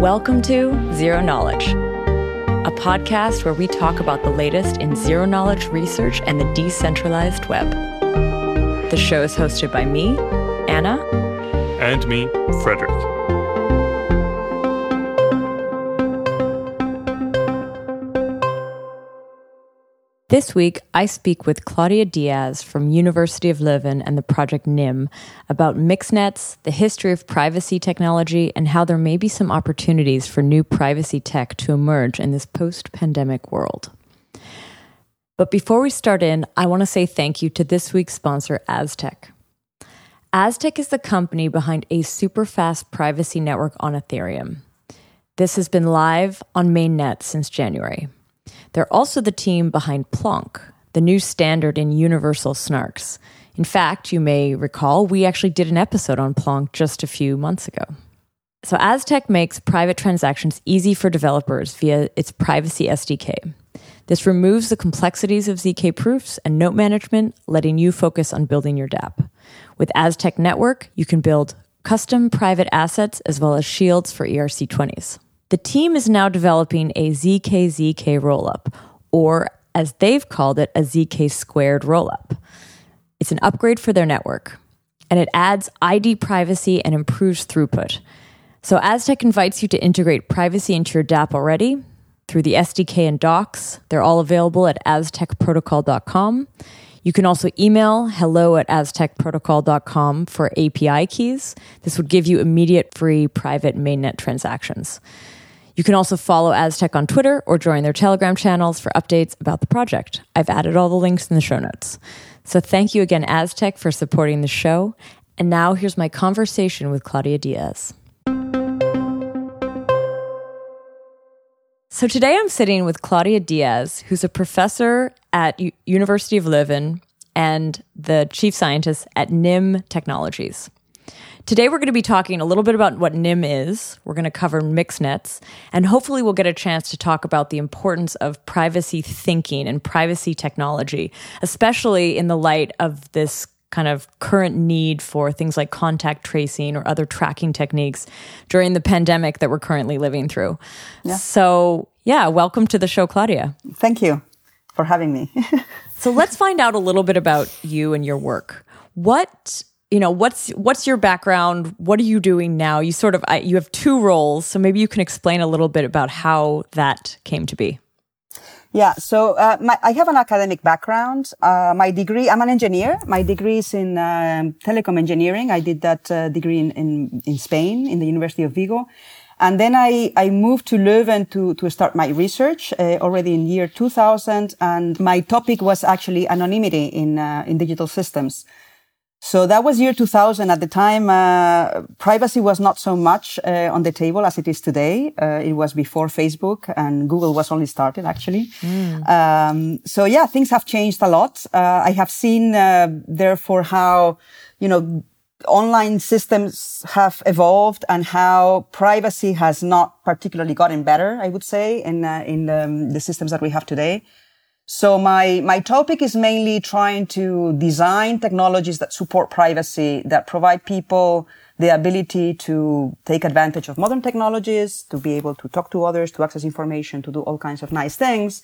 Welcome to Zero Knowledge, a podcast where we talk about the latest in zero knowledge research and the decentralized web. The show is hosted by me, Anna, and me, Fredrik. This week, I speak with Claudia Diaz from University of Leuven and the project Nym about mixnets, the history of privacy technology, and how there may be some opportunities for new privacy tech to emerge in this post-pandemic world. But before we start in, I want to say thank you to this week's sponsor, Aztec. Aztec is the company behind a super fast privacy network on Ethereum. This has been live on mainnet since January. They're also the team behind Plonk, the new standard in universal snarks. In fact, you may recall we actually did an episode on Plonk just a few months ago. So, Aztec makes private transactions easy for developers via its privacy SDK. This removes the complexities of ZK proofs and note management, letting you focus on building your dApp. With Aztec Network, you can build custom private assets as well as shields for ERC20s. The team is now developing a ZKZK rollup, or as they've called it, a ZK squared rollup. It's an upgrade for their network, and it adds ID privacy and improves throughput. So Aztec invites you to integrate privacy into your dApp already through the SDK and docs. They're all available at aztecprotocol.com. You can also email hello at aztecprotocol.com for API keys. This would give you immediate free private mainnet transactions. You can also follow Aztec on Twitter or join their Telegram channels for updates about the project. I've added all the links in the show notes. So thank you again, Aztec, for supporting the show. And now here's my conversation with Claudia Diaz. So today I'm sitting with Claudia Diaz, who's a professor at U- University of Leuven and the chief scientist at Nym Technologies. Today, we're going to be talking a little bit about what Nym is. We're going to cover mixnets, and hopefully, we'll get a chance to talk about the importance of privacy thinking and privacy technology, especially in the light of this kind of current need for things like contact tracing or other tracking techniques during the pandemic that we're currently living through. Yeah. So, yeah, welcome to the show, Claudia. Thank you for having me. so, let's find out a little bit about you and your work. What you know what's what's your background? What are you doing now? You sort of I, you have two roles so maybe you can explain a little bit about how that came to be. Yeah so uh, my, i have an academic background. Uh, my degree i'm an engineer. My degree is in um, telecom engineering. I did that uh, degree in, in, in spain in the university of vigo. And then I, I moved to Leuven to, to start my research uh, already in year 2000. And my topic was actually anonymity in, uh, in digital systems. So that was year 2000. At the time, uh, privacy was not so much uh, on the table as it is today. Uh, it was before Facebook and Google was only started, actually. Mm. Um, so yeah, things have changed a lot. Uh, I have seen, uh, therefore, how you know online systems have evolved and how privacy has not particularly gotten better. I would say in uh, in um, the systems that we have today. So my, my topic is mainly trying to design technologies that support privacy, that provide people the ability to take advantage of modern technologies, to be able to talk to others, to access information, to do all kinds of nice things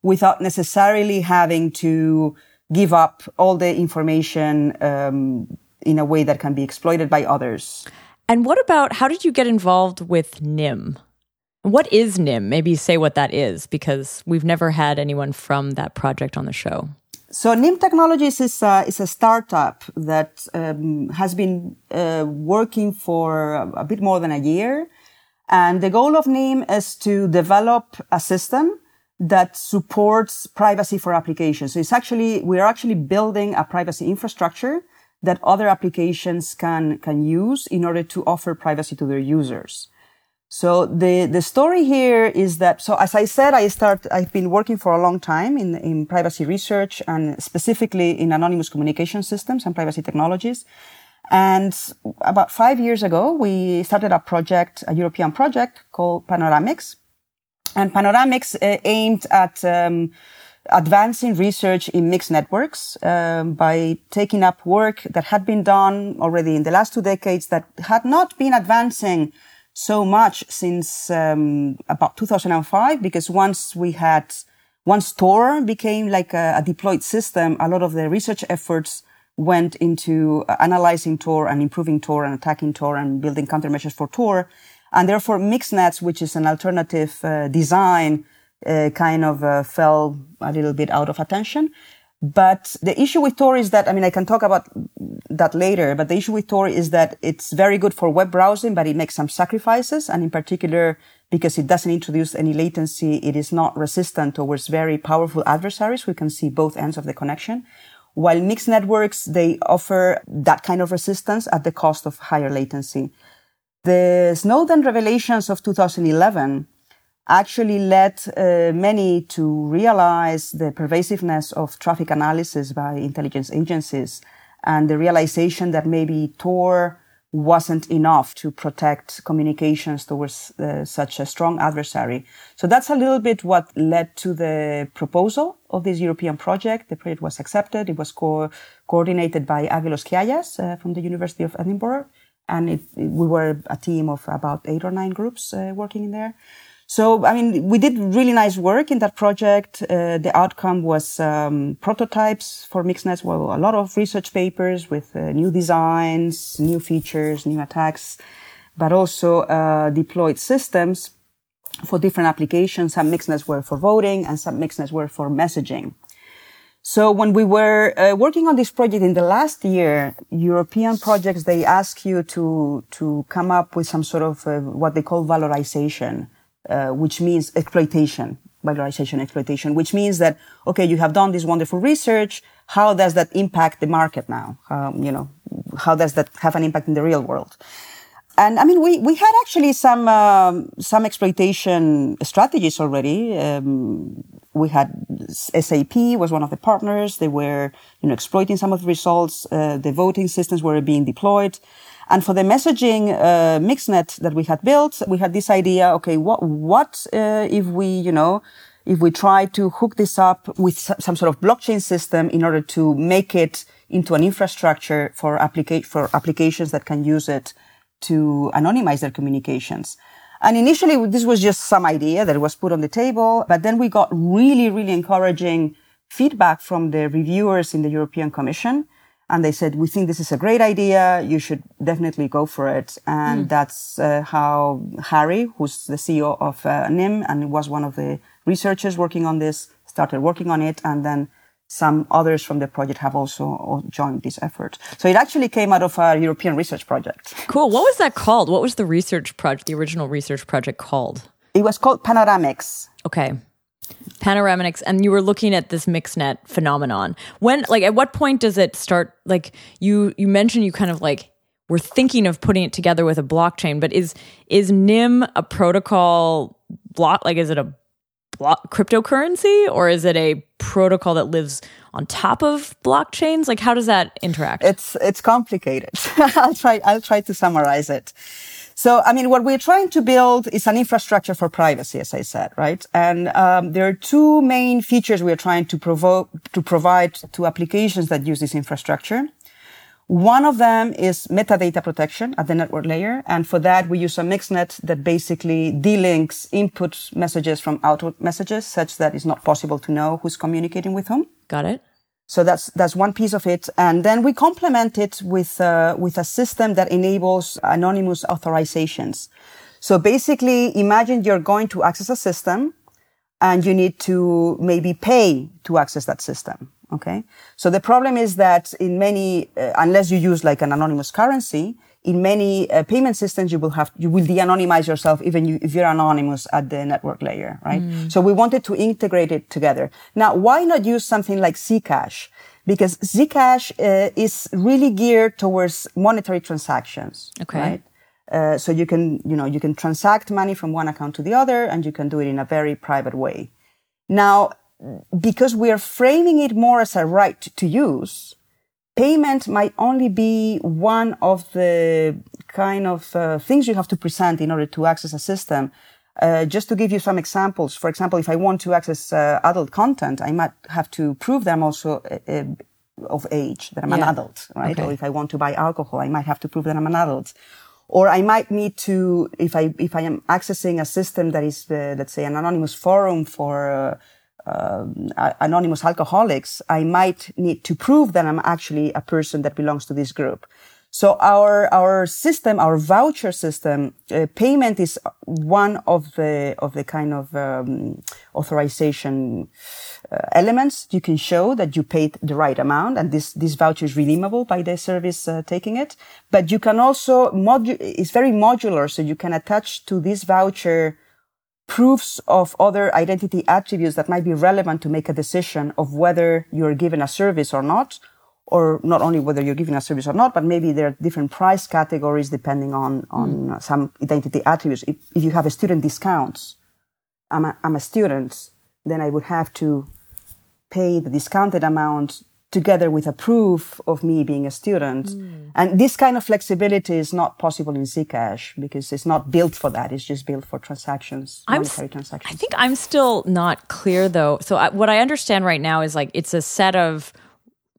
without necessarily having to give up all the information um, in a way that can be exploited by others. And what about how did you get involved with NIM? What is Nym? Maybe say what that is because we've never had anyone from that project on the show. So Nym Technologies is a, is a startup that um, has been uh, working for a bit more than a year. And the goal of Nym is to develop a system that supports privacy for applications. So it's actually, we're actually building a privacy infrastructure that other applications can, can use in order to offer privacy to their users. So the, the story here is that, so as I said, I start, I've been working for a long time in, in privacy research and specifically in anonymous communication systems and privacy technologies. And about five years ago, we started a project, a European project called Panoramix. And Panoramix uh, aimed at, um, advancing research in mixed networks um, by taking up work that had been done already in the last two decades that had not been advancing so much since um, about 2005 because once we had once Tor became like a, a, deployed system, a lot of the research efforts went into analyzing Tor and improving Tor and attacking Tor and building countermeasures for Tor. And therefore, mixnets, which is an alternative uh, design, uh, kind of uh, fell a little bit out of attention. But the issue with Tor is that, I mean, I can talk about that later, but the issue with Tor is that it's very good for web browsing, but it makes some sacrifices. And in particular, because it doesn't introduce any latency, it is not resistant towards very powerful adversaries. We can see both ends of the connection. While mixed networks, they offer that kind of resistance at the cost of higher latency. The Snowden revelations of 2011 actually led uh, many to realize the pervasiveness of traffic analysis by intelligence agencies and the realization that maybe Tor wasn't enough to protect communications towards uh, such a strong adversary. So that's a little bit what led to the proposal of this European project. The project was accepted. It was co- coordinated by Aggelos Kiayias uh, from the University of Edinburgh. And it, it, we were a team of about eight or nine groups uh, working in there. So, I mean, we did really nice work in that project. Uh, the outcome was um, prototypes for MixNets. Well, a lot of research papers with uh, new designs, new features, new attacks, but also uh, deployed systems for different applications. Some MixNets were for voting and some MixNets were for messaging. So when we were uh, working on this project in the last year, European projects, they ask you to, to come up with some sort of uh, what they call valorization uh, which means exploitation, valorization exploitation, which means that, okay, you have done this wonderful research. How does that impact the market now? Um, you know, how does that have an impact in the real world? And I mean, we, we had actually some, um, some exploitation strategies already. Um, we had SAP was one of the partners. They were, you know, exploiting some of the results. Uh, the voting systems were being deployed. And for the messaging uh, mixnet that we had built, we had this idea, okay, what, what uh, if we, you know, if we try to hook this up with some sort of blockchain system in order to make it into an infrastructure for, applica- for applications that can use it to anonymize their communications. And initially, this was just some idea that was put on the table, but then we got really, really encouraging feedback from the reviewers in the European Commission and they said, "We think this is a great idea. You should definitely go for it." And mm. that's uh, how Harry, who's the CEO of uh, Nym and was one of the researchers working on this, started working on it, and then some others from the project have also joined this effort. So it actually came out of a European research project. Cool. What was that called? What was the research project, the original research project called? It was called Panoramix. Okay. Panoramix, and you were looking at this mixnet phenomenon. When, like, at what point does it start? Like, you you mentioned you kind of like were thinking of putting it together with a blockchain, but is is Nym a protocol block? Like, is it a block cryptocurrency or is it a protocol that lives on top of blockchains? Like, how does that interact? It's it's complicated. I'll try I'll try to summarize it. So, I mean, what we're trying to build is an infrastructure for privacy, as I said, right? And um, there are two main features we are trying to provoke to provide to applications that use this infrastructure. One of them is metadata protection at the network layer. And for that, we use a mixnet that basically delinks input messages from output messages such that it's not possible to know who's communicating with whom. Got it. So that's that's one piece of it, and then we complement it with uh, with a system that enables anonymous authorizations. So basically, imagine you're going to access a system, and you need to maybe pay to access that system. Okay. So the problem is that in many, uh, unless you use like an anonymous currency, in many uh, payment systems, you will have, you will de-anonymize yourself even you, if you're anonymous at the network layer, right? Mm. So we wanted to integrate it together. Now, why not use something like Zcash? Because Zcash uh, is really geared towards monetary transactions, okay. right? Uh, so you can, you know, you can transact money from one account to the other and you can do it in a very private way. Now, because we are framing it more as a right to use, payment might only be one of the kind of uh, things you have to present in order to access a system. Uh, just to give you some examples, for example, if I want to access uh, adult content, I might have to prove that I'm also uh, uh, of age, that I'm yeah. an adult, right? Okay. Or if I want to buy alcohol, I might have to prove that I'm an adult. Or I might need to, if I, if I am accessing a system that is, uh, let's say an anonymous forum for, uh, anonymous alcoholics, I might need to prove that I'm actually a person that belongs to this group. So our our system, our voucher system, uh, payment is one of the of the kind of um, authorization uh, elements. You can show that you paid the right amount, and this this voucher is redeemable by the service uh, taking it. But you can also modu- it's very modular, so you can attach to this voucher proofs of other identity attributes that might be relevant to make a decision of whether you're given a service or not or not only whether you're giving a service or not, but maybe there are different price categories depending on, on mm. some identity attributes. If, if you have a student discounts, I'm a, I'm a student, then I would have to pay the discounted amount together with a proof of me being a student. Mm. And this kind of flexibility is not possible in Zcash because it's not built for that. It's just built for transactions, I'm monetary transactions. I think I'm still not clear though. So I, what I understand right now is like it's a set of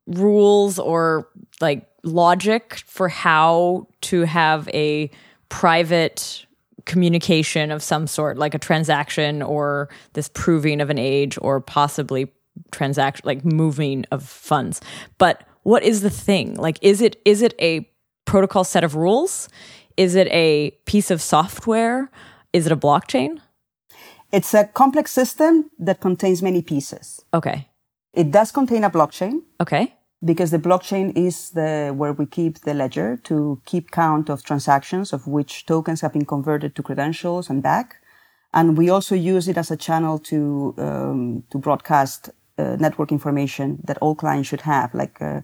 rules or like logic for how to have a private communication of some sort, like a transaction or this proving of an age or possibly transaction, like moving of funds. But what is the thing? Like, is it is it a protocol set of rules? Is it a piece of software? Is it a blockchain? It's a complex system that contains many pieces. Okay. It does contain a blockchain. Okay because the blockchain is the where we keep the ledger to keep count of transactions of which tokens have been converted to credentials and back and we also use it as a channel to um, to broadcast network information that all clients should have like uh,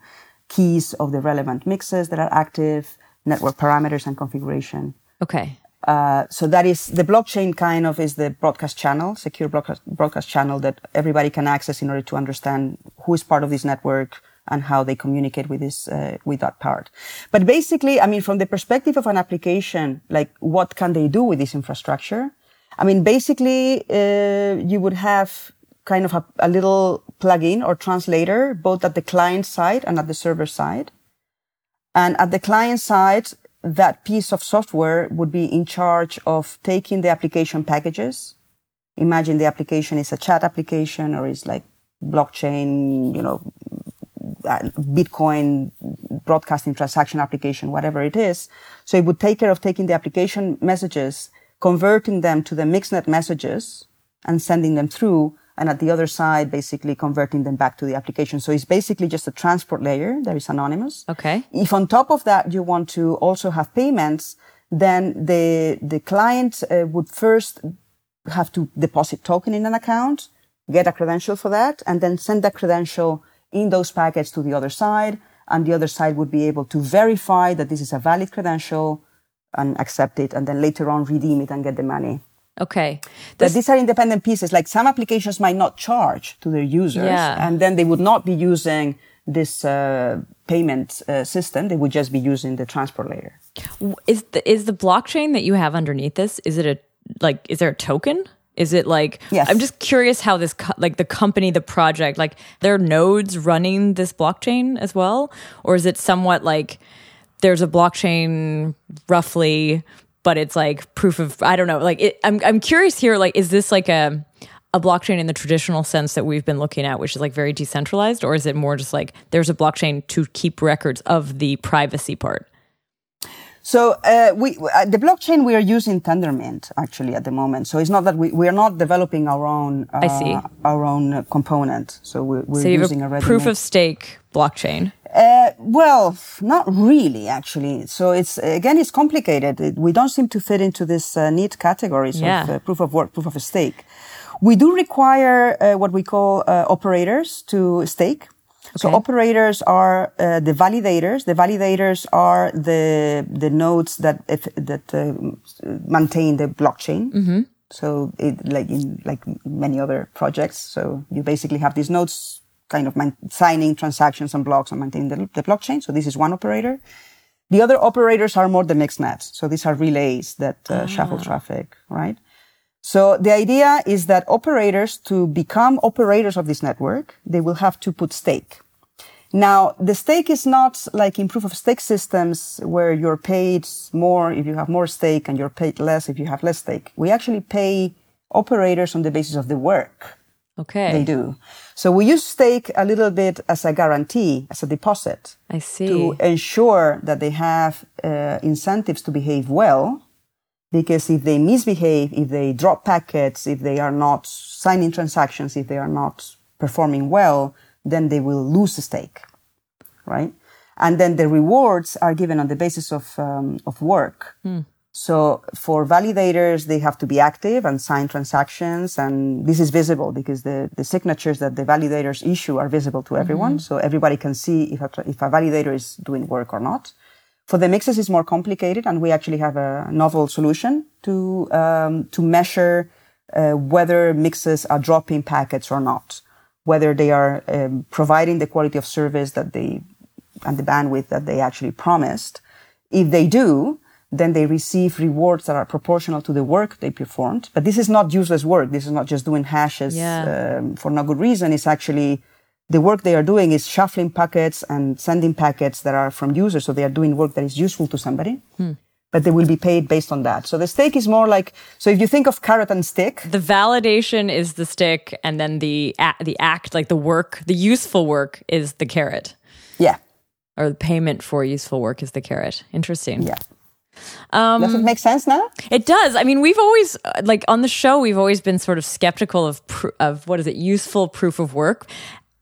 keys of the relevant mixes that are active network parameters and configuration okay uh, so that is the blockchain kind of is the broadcast channel, secure broadcast, broadcast channel that everybody can access in order to understand who is part of this network, and how they communicate with this uh, with that part. But basically, I mean, from the perspective of an application, like what can they do with this infrastructure? I mean, basically, uh, you would have kind of a, a little plugin or translator both at the client side and at the server side. And at the client side, that piece of software would be in charge of taking the application packages. Imagine the application is a chat application or is like blockchain, you know, uh, Bitcoin broadcasting transaction application, whatever it is. So it would take care of taking the application messages, converting them to the mixnet messages and sending them through. And at the other side, basically converting them back to the application. So it's basically just a transport layer that is anonymous. Okay. If on top of that, you want to also have payments, then the, the client uh, would first have to deposit token in an account, get a credential for that, and then send that credential in those packets to the other side, and the other side would be able to verify that this is a valid credential and accept it, and then later on redeem it and get the money. Okay. This, but these are independent pieces. Like some applications might not charge to their users, yeah. and then they would not be using this uh, payment uh, system. They would just be using the transport layer. Is the is the blockchain that you have underneath this? Is it a like? Is there a token? Is it like yes. I'm just curious how this co- like the company the project like there are nodes running this blockchain as well or is it somewhat like there's a blockchain roughly but it's like proof of I don't know like it, I'm I'm curious here like is this like a a blockchain in the traditional sense that we've been looking at which is like very decentralized or is it more just like there's a blockchain to keep records of the privacy part? So uh, we uh, the blockchain we are using Tendermint actually at the moment. So it's not that we, we are not developing our own uh, I see. our own uh, component. So we're, we're so using a, a proof of stake blockchain. Well, not really, actually. So it's again, it's complicated. It, we don't seem to fit into this uh, neat categories yeah. of uh, proof of work, proof of stake. We do require uh, what we call uh, operators to stake. So operators are uh, the validators. The validators are the the nodes that if, that uh, maintain the blockchain. Mm-hmm. So it, like in like many other projects, so you basically have these nodes kind of man- signing transactions on blocks and maintaining the, the blockchain. So this is one operator. The other operators are more the mixed nets. So these are relays that uh, ah. shuffle traffic, right? So the idea is that operators to become operators of this network, they will have to put stake. Now, the stake is not like in proof of stake systems where you're paid more if you have more stake and you're paid less if you have less stake. We actually pay operators on the basis of the work Okay. they do. So we use stake a little bit as a guarantee, as a deposit I see. to ensure that they have uh, incentives to behave well. Because if they misbehave, if they drop packets, if they are not signing transactions, if they are not performing well, then they will lose the stake, right? And then the rewards are given on the basis of um, of work. So for validators, they have to be active and sign transactions. And this is visible because the, the signatures that the validators issue are visible to everyone. So everybody can see if a, if a validator is doing work or not. For the mixes, it's more complicated and we actually have a novel solution to, um, to measure uh, whether mixes are dropping packets or not, whether they are um, providing the quality of service that they and the bandwidth that they actually promised. If they do, then they receive rewards that are proportional to the work they performed. But this is not useless work. This is not just doing hashes Yeah. um, for no good reason. It's actually the work they are doing is shuffling packets and sending packets that are from users. So they are doing work that is useful to somebody. But they will be paid based on that. So the stake is more like, so if you think of carrot and stick, the validation is the stick, and then the the act, like the work, the useful work, is the carrot, yeah, or the payment for useful work is the carrot. Interesting. yeah. Does it make sense now? It does. I mean, we've always uh, like on the show, we've always been sort of skeptical of pr- of what is it, useful proof of work.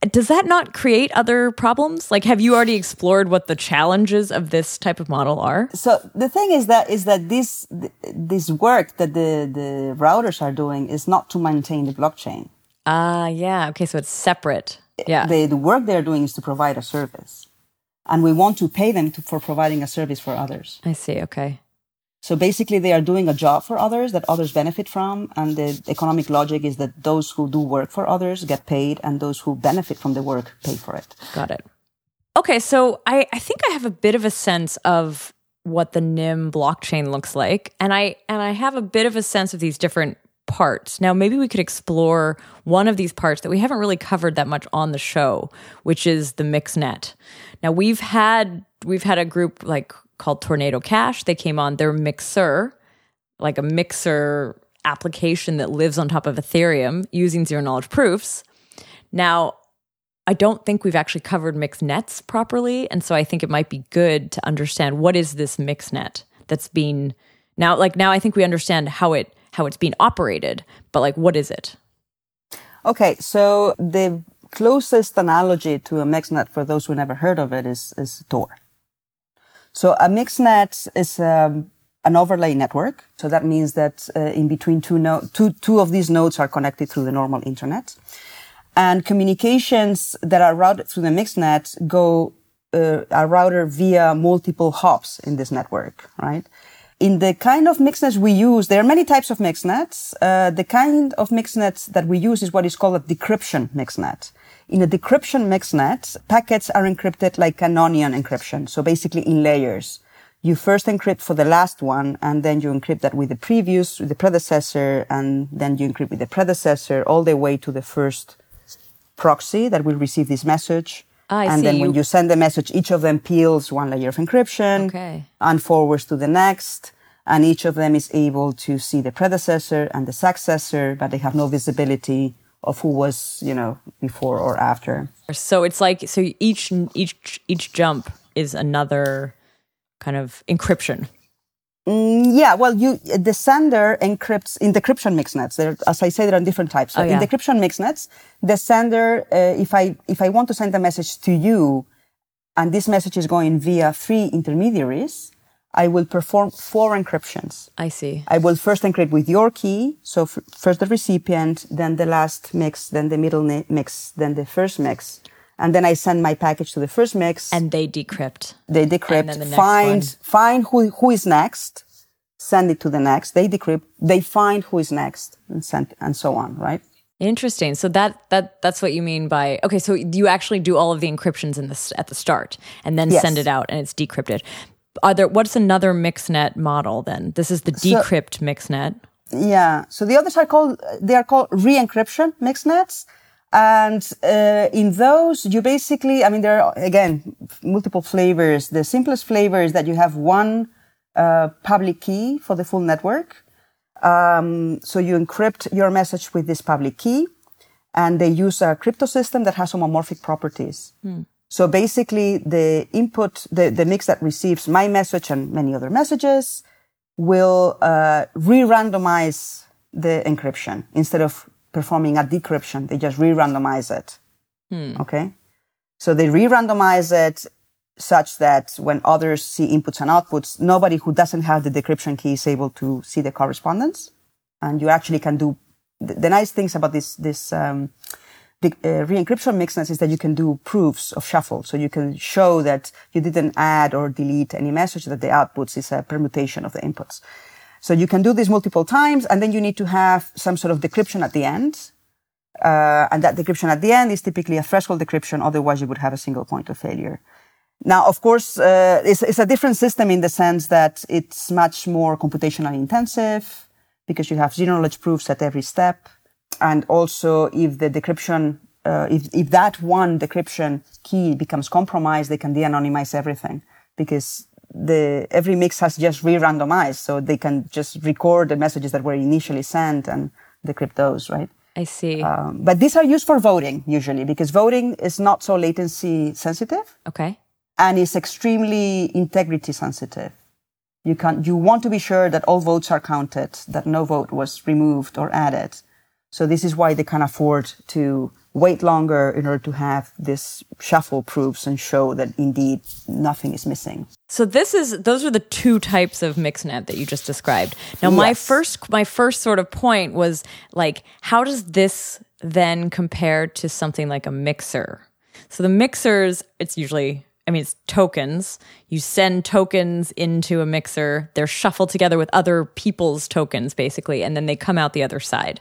Does that not create other problems? Like, have you already explored what the challenges of this type of model are? So the thing is that is that this this work that the the routers are doing is not to maintain the blockchain. Ah, yeah. Okay, so it's separate. Yeah. The the work they're doing is to provide a service, and we want to pay them to, for providing a service for others. I see. Okay. So basically, they are doing a job for others that others benefit from, and the economic logic is that those who do work for others get paid, and those who benefit from the work pay for it. Got it. Okay, so I, I think I have a bit of a sense of what the Nym blockchain looks like, and I and I have a bit of a sense of these different parts. Now, maybe we could explore one of these parts that we haven't really covered that much on the show, which is the MixNet. Now, we've had we've had a group like called Tornado Cash. They came on their mixer, like a mixer application that lives on top of Ethereum using zero knowledge proofs. Now, I don't think we've actually covered mixed nets properly. And so I think it might be good to understand what is this mixed net that's being now like now I think we understand how it how it's being operated, but like what is it? Okay, so the closest analogy to a mixnet for those who never heard of it is is Tor. So a mixnet is um, an overlay network. So that means that uh, in between two, no- two, two of these nodes are connected through the normal internet. And communications that are routed through the mixnet go, uh, are routed via multiple hops in this network, right? In the kind of mixnets we use, there are many types of mixnets. Uh, the kind of mixnets that we use is what is called a decryption mixnet. In a decryption mixnet, packets are encrypted like an onion encryption. So basically in layers. You first encrypt for the last one, and then you encrypt that with the previous, with the predecessor, and then you encrypt with the predecessor all the way to the first proxy that will receive this message. Ah, I and see. then when You- you send the message, each of them peels one layer of encryption Okay. and forwards to the next. And each of them is able to see the predecessor and the successor, but they have no visibility of who was, you know, before or after. So it's like so each each each jump is another kind of encryption. Mm, yeah, well, you the sender encrypts in decryption mixnets. There, as I say, there are different types. So Oh, yeah. in decryption mixnets, the sender, uh, if I if I want to send a message to you, and this message is going via three intermediaries, I will perform four encryptions. I see. I will first encrypt with your key. So f- first the recipient, then the last mix, then the middle mix, then the first mix. And then I send my package to the first mix. And they decrypt. they decrypt, then the next find, one. find who, who is next, send it to the next. They decrypt, they find who is next and send, and so on, right? Interesting. So that that that's what you mean by okay. So you actually do all of the encryptions in this at the start, and then Yes. send it out, and it's decrypted. Are there? What's another mixnet model? Then this is the decrypt mixnet. Yeah. So the others are called, they are called re-encryption mixnets. And uh, in those, you basically, I mean, there are again multiple flavors. The simplest flavor is that you have one uh, public key for the full network. Um, so you encrypt your message with this public key, and they use a crypto system that has homomorphic properties. Hmm. So basically, the input, the, the mix that receives my message and many other messages will uh, re-randomize the encryption instead of performing a decryption. They just re-randomize it. Hmm. Okay. So they re-randomize it such that when others see inputs and outputs, nobody who doesn't have the decryption key is able to see the correspondence. And you actually can do the, the nice things about this, this, um, the uh, re-encryption mixnets is that you can do proofs of shuffle. So you can show that you didn't add or delete any message that the outputs is a permutation of the inputs. So you can do this multiple times and then you need to have some sort of decryption at the end. Uh, and that decryption at the end is typically a threshold decryption. Otherwise you would have a single point of failure. Now, of course, uh, it's, it's, a different system in the sense that it's much more computationally intensive because you have zero knowledge proofs at every step. And also if the decryption, uh, if, if that one decryption key becomes compromised, they can de-anonymize everything because the every mix has just re-randomized, so they can just record the messages that were initially sent and decrypt those, right? I see. Um, but these are used for voting usually because voting is not so latency sensitive. Okay. And is extremely integrity sensitive. You can you want to be sure that all votes are counted, that no vote was removed or added. So this is why they can afford to wait longer in order to have this shuffle proofs and show that indeed nothing is missing. So this is those are the two types of mixnet that you just described. Now yes. my first my first sort of point was like how does this then compare to something like a mixer? So the mixers it's usually I mean, it's tokens. You send tokens into a mixer. They're shuffled together with other people's tokens, basically, and then they come out the other side.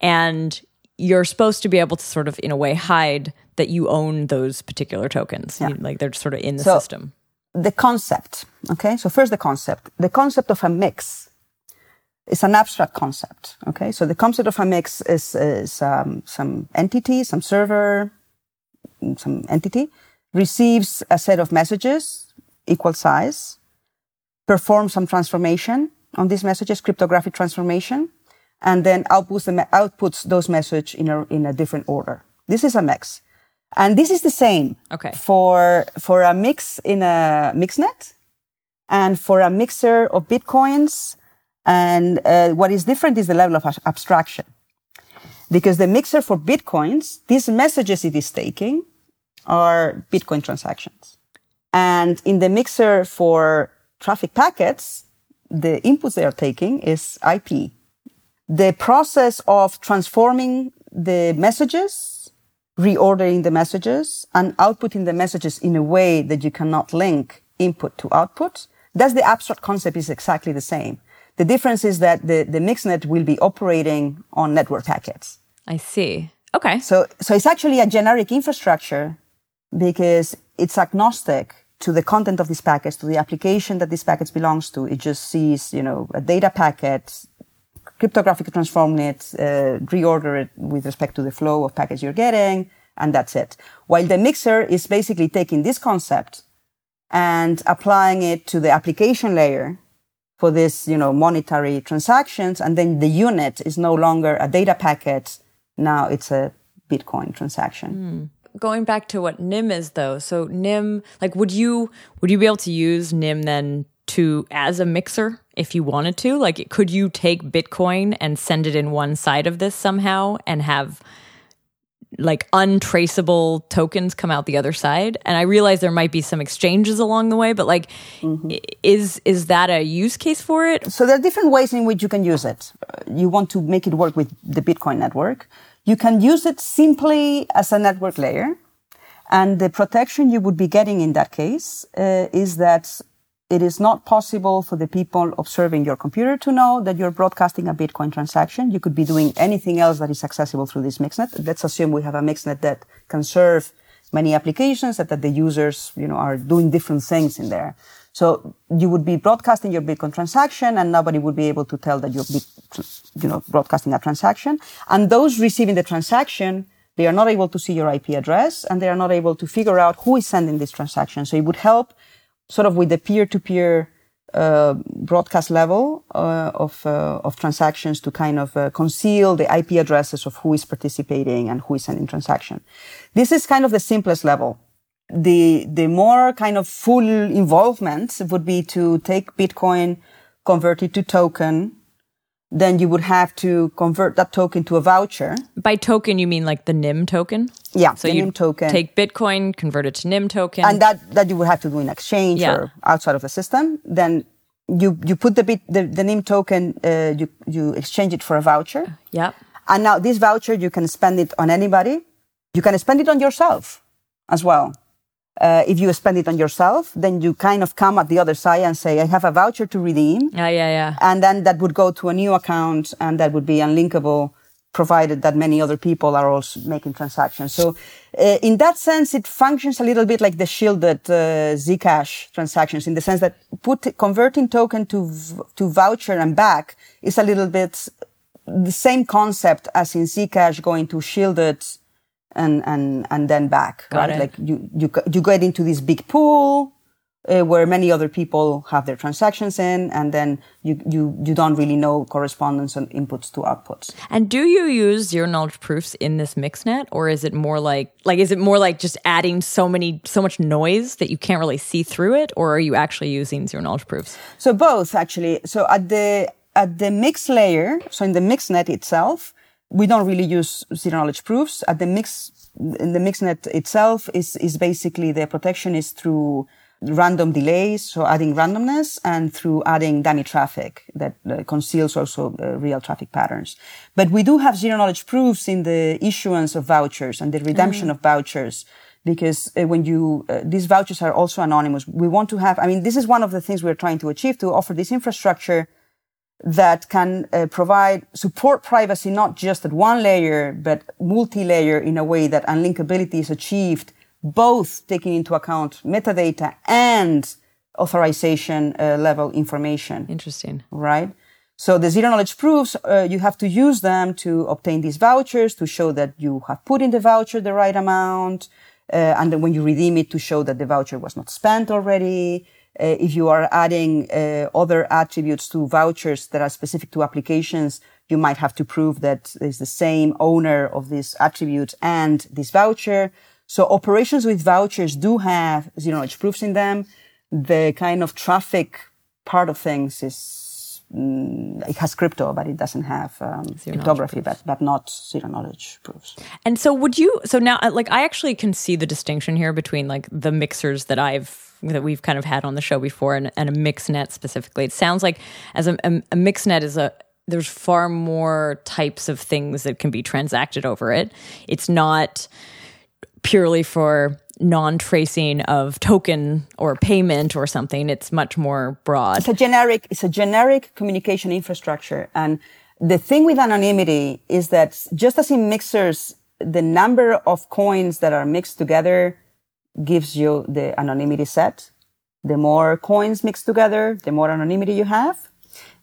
And you're supposed to be able to sort of in a way hide that you own those particular tokens yeah. you, like they're sort of in the so, system the concept okay so first the concept the concept of a mix is an abstract concept okay so the concept of a mix is, is um, some entity some server some entity receives a set of messages equal size performs some transformation on these messages cryptographic transformation and then outputs, the, outputs those message in a, in a different order. This is a mix. And this is the same okay. for, for a mix in a mixnet and for a mixer of Bitcoins. And uh, what is different is the level of abstraction. Because the mixer for Bitcoins, these messages it is taking are Bitcoin transactions. And in the mixer for traffic packets, the inputs they are taking is IP, the process of transforming the messages, reordering the messages, and outputting the messages in a way that you cannot link input to output, that's the abstract concept is exactly the same. The difference is that the, the mixnet will be operating on network packets. I see. Okay. So, so it's actually a generic infrastructure because it's agnostic to the content of this package, to the application that this package belongs to. It just sees, you know, a data packet cryptographically transform it, uh, reorder it with respect to the flow of packets you're getting, and that's it. While the mixer is basically taking this concept and applying it to the application layer for this, you know, monetary transactions, and then the unit is no longer a data packet. Now it's a Bitcoin transaction. Mm going back to what Nym is though so Nym like would you would you be able to use Nym then to as a mixer if you wanted to? Like, could you take Bitcoin and send it in one side of this somehow and have like untraceable tokens come out the other side? And I realize there might be some exchanges along the way, but like, mm-hmm. is is that a use case for it? So there are different ways in which you can use it. You want to make it work with the Bitcoin network. You can use it simply as a network layer. And the protection you would be getting in that case uh, is that it is not possible for the people observing your computer to know that you're broadcasting a Bitcoin transaction. You could be doing anything else that is accessible through this mixnet. Let's assume we have a mixnet that can serve many applications that, that the users, you know, are doing different things in there. So you would be broadcasting your Bitcoin transaction and nobody would be able to tell that you're, you know, broadcasting a transaction. And those receiving the transaction They are not able to see your IP address and they are not able to figure out who is sending this transaction. So it would help sort of with the peer-to-peer uh, broadcast level uh, of uh, of transactions to kind of uh, conceal the IP addresses of who is participating and who is sending transaction. This is kind of the simplest level. The the more kind of full involvement would be to take Bitcoin, convert it to token, then you would have to convert that token to a voucher. By token, you mean like the Nym token? Yeah, So you token. take Bitcoin, convert it to Nym token. and that that you would have to do in exchange Yeah. or outside of the system. Then you you put the bit the, the Nym token uh, you you exchange it for a voucher, yeah. and now this voucher you can spend it on anybody. You can spend it on yourself as well. Uh, if you spend it on yourself, then you kind of come at the other side and say, "I have a voucher to redeem," Yeah, yeah, yeah. and then that would go to a new account, and that would be unlinkable, provided that many other people are also making transactions. So, uh, in that sense, it functions a little bit like the shielded uh, Zcash transactions, in the sense that put converting token to v- to voucher and back is a little bit the same concept as in Zcash going to shielded and and and then back, Got right? it. Like you you you get into this big pool uh, where many other people have their transactions in, and then you you you don't really know correspondence and inputs to outputs. And do you use zero knowledge proofs in this mixnet, or is it more like like is it more like just adding so many so much noise that you can't really see through it, or are you actually using zero knowledge proofs? So both actually. So at the at the mix layer, so in the mixnet itself, we don't really use zero knowledge proofs. At the mix in the mixnet itself is is basically the protection is through random delays, so adding randomness, and through adding dummy traffic that uh, conceals also uh, real traffic patterns. But we do have zero knowledge proofs in the issuance of vouchers and the redemption of vouchers because uh, when you uh, these vouchers are also anonymous we want to have i mean this is one of the things we're trying to achieve to offer this infrastructure that can uh, provide support privacy not just at one layer but multi-layer in a way that unlinkability is achieved both taking into account metadata and authorization uh, level information Interesting. right? So the zero knowledge proofs, uh, you have to use them to obtain these vouchers to show that you have put in the voucher the right amount. Uh, and then when you redeem it to show that the voucher was not spent already. Uh, if you are adding uh, other attributes to vouchers that are specific to applications, you might have to prove that it's the same owner of this attribute and this voucher. So operations with vouchers do have zero knowledge proofs in them. The kind of traffic part of things is mm, it has crypto, but it doesn't have um, cryptography, but but not zero knowledge proofs. And so would you so now uh, like I actually can see the distinction here between like the mixers that I've that we've kind of had on the show before and, and a mixnet specifically. It sounds like as a, a, a mixnet is a there's far more types of things that can be transacted over it. It's not purely for non-tracing of token or payment or something. It's much more broad. It's a generic it's a generic communication infrastructure, and the thing with anonymity is that just as in mixers, the number of coins that are mixed together gives you the anonymity set. The more coins mixed together, the more anonymity you have.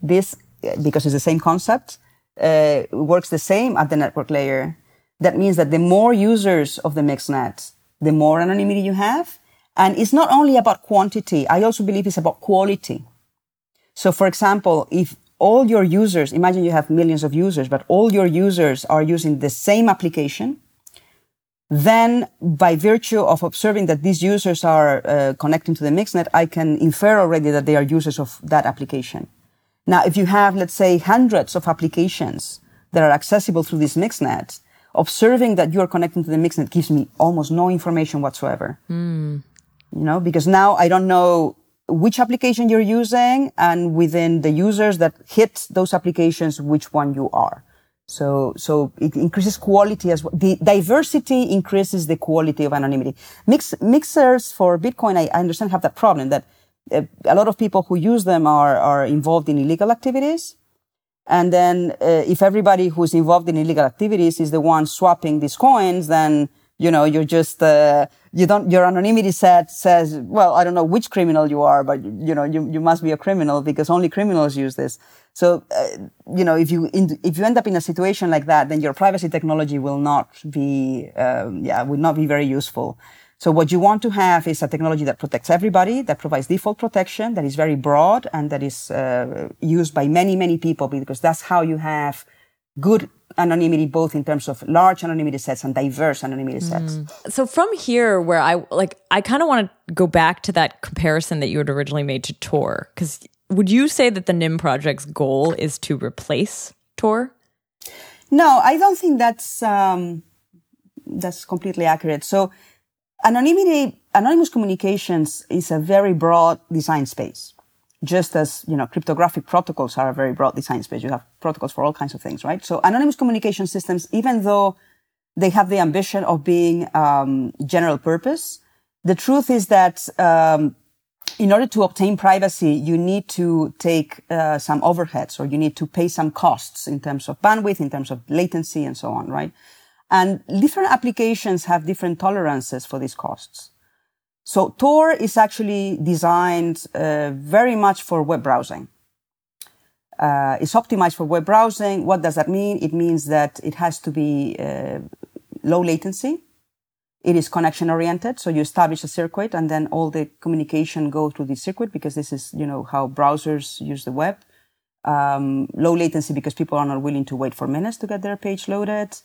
This, because it's the same concept, uh, works the same at the network layer. That means that the more users of the mixnet, the more anonymity you have. And it's not only about quantity. I also believe it's about quality. So for example, if all your users, imagine you have millions of users, but all your users are using the same application, then by virtue of observing that these users are uh, connecting to the mixnet, I can infer already that they are users of that application. Now, if you have, let's say, hundreds of applications that are accessible through this mixnet, observing that you are connecting to the mixnet gives me almost no information whatsoever. You know, because now I don't know which application you're using and within the users that hit those applications, which one you are. So, so it increases quality as well. The diversity increases the quality of anonymity. Mix, mixers for Bitcoin, I, I understand have that problem that uh, a lot of people who use them are, are involved in illegal activities. And then, uh, if everybody who's involved in illegal activities is the one swapping these coins, then you know, you're just, uh, you don't, your anonymity set says, well, I don't know which criminal you are, but you know, you, you must be a criminal because only criminals use this. So, uh, you know, if you, in, if you end up in a situation like that, then your privacy technology will not be, um, yeah, will not be very useful. So what you want to have is a technology that protects everybody, that provides default protection, that is very broad and that is uh, used by many, many people because that's how you have good anonymity both in terms of large anonymity sets and diverse anonymity sets. Mm. So from here where I like I kind of want to go back to that comparison that you had originally made to Tor cuz would you say that the Nym project's goal is to replace Tor? No, I don't think that's um, that's completely accurate. So anonymity anonymous communications is a very broad design space just as, you know, cryptographic protocols are a very broad design space. You have protocols for all kinds of things, right? So anonymous communication systems, even though they have the ambition of being um, general purpose, the truth is that um, in order to obtain privacy, you need to take uh, some overheads or you need to pay some costs in terms of bandwidth, in terms of latency, and so on, right? And different applications have different tolerances for these costs. So Tor is actually designed uh, very much for web browsing. Uh, it's optimized for web browsing. What does that mean? It means that it has to be uh, low latency. It is connection oriented. So you establish a circuit and then all the communication goes through the circuit because this is, you know, how browsers use the web. Um, low latency because people are not willing to wait for minutes to get their page loaded.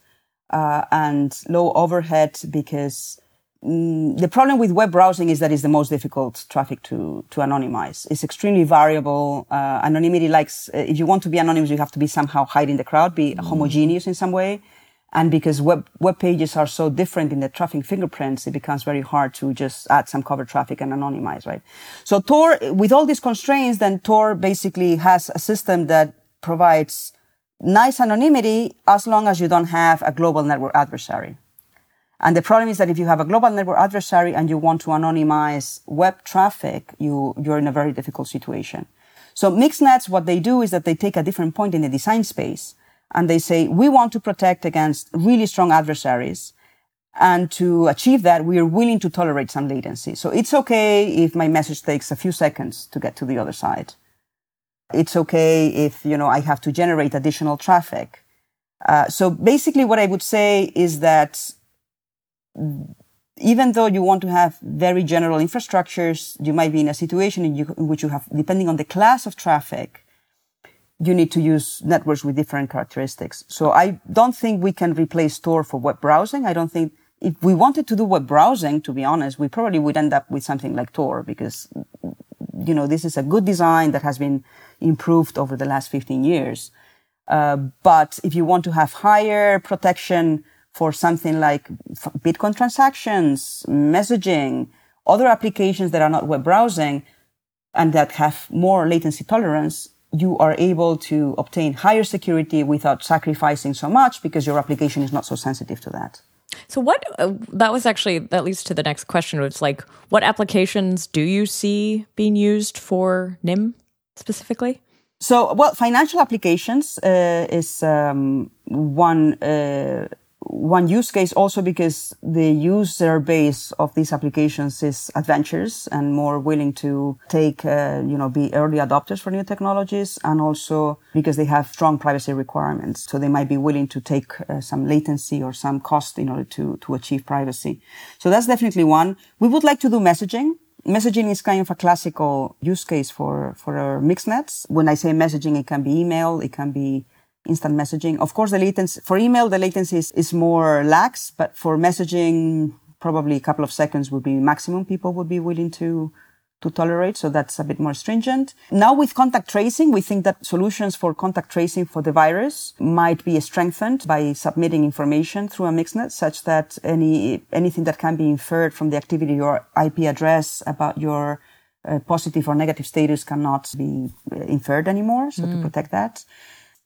Uh, and low overhead because Mm, the problem with web browsing is that it's the most difficult traffic to, to anonymize. It's extremely variable. Uh, anonymity likes, uh, if you want to be anonymous, you have to be somehow hiding the crowd, be mm. homogeneous in some way. And because web, web pages are so different in the traffic fingerprints, it becomes very hard to just add some cover traffic and anonymize, right? So Tor, with all these constraints, then Tor basically has a system that provides nice anonymity as long as you don't have a global network adversary. And the problem is that if you have a global network adversary and you want to anonymize web traffic, you, you're in a very difficult situation. So mixnets, what they do is that they take a different point in the design space and they say, we want to protect against really strong adversaries. And to achieve that, we are willing to tolerate some latency. So it's okay if my message takes a few seconds to get to the other side. It's okay if, you know, I have to generate additional traffic. Uh, so basically what I would say is that even though you want to have very general infrastructures, you might be in a situation in, you, in, which you have, depending on the class of traffic, you need to use networks with different characteristics. So I don't think we can replace Tor for web browsing. I don't think if we wanted to do web browsing, to be honest, we probably would end up with something like Tor because, you know, this is a good design that has been improved over the last 15 years. Uh, but if you want to have higher protection, for something like Bitcoin transactions, messaging, other applications that are not web browsing and that have more latency tolerance, you are able to obtain higher security without sacrificing so much because your application is not so sensitive to that. So what uh, that was actually that leads to the next question it's like what applications do you see being used for Nym specifically? So well financial applications uh, is um, one uh, one use case also because the user base of these applications is adventurous and more willing to take, uh, you know, be early adopters for new technologies and also because they have strong privacy requirements. So they might be willing to take uh, some latency or some cost in order to, to achieve privacy. So that's definitely one. We would like to do messaging. Messaging is kind of a classical use case for, for our mixnets. When I say messaging, it can be email, it can be instant messaging. Of course, the latency for email, the latency is, is more lax, but for messaging, probably a couple of seconds would be maximum people would be willing to to tolerate. So that's a bit more stringent. Now with contact tracing, we think that solutions for contact tracing for the virus might be strengthened by submitting information through a mixnet such that any, anything that can be inferred from the activity or IP address about your uh, positive or negative status cannot be uh, inferred anymore. So mm. to protect that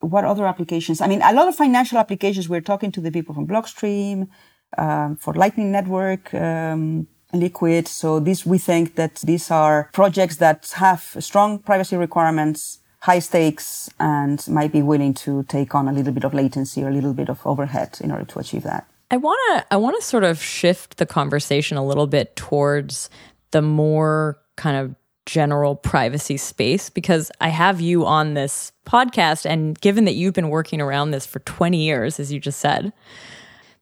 what other applications? I mean, a lot of financial applications. We're talking to the people from Blockstream, um, for Lightning Network, um, Liquid. So these, we think that these are projects that have strong privacy requirements, high stakes, and might be willing to take on a little bit of latency or a little bit of overhead in order to achieve that. I want to I want to sort of shift the conversation a little bit towards the more kind of general privacy space because I have you on this podcast and given that you've been working around this for 20 years as you just said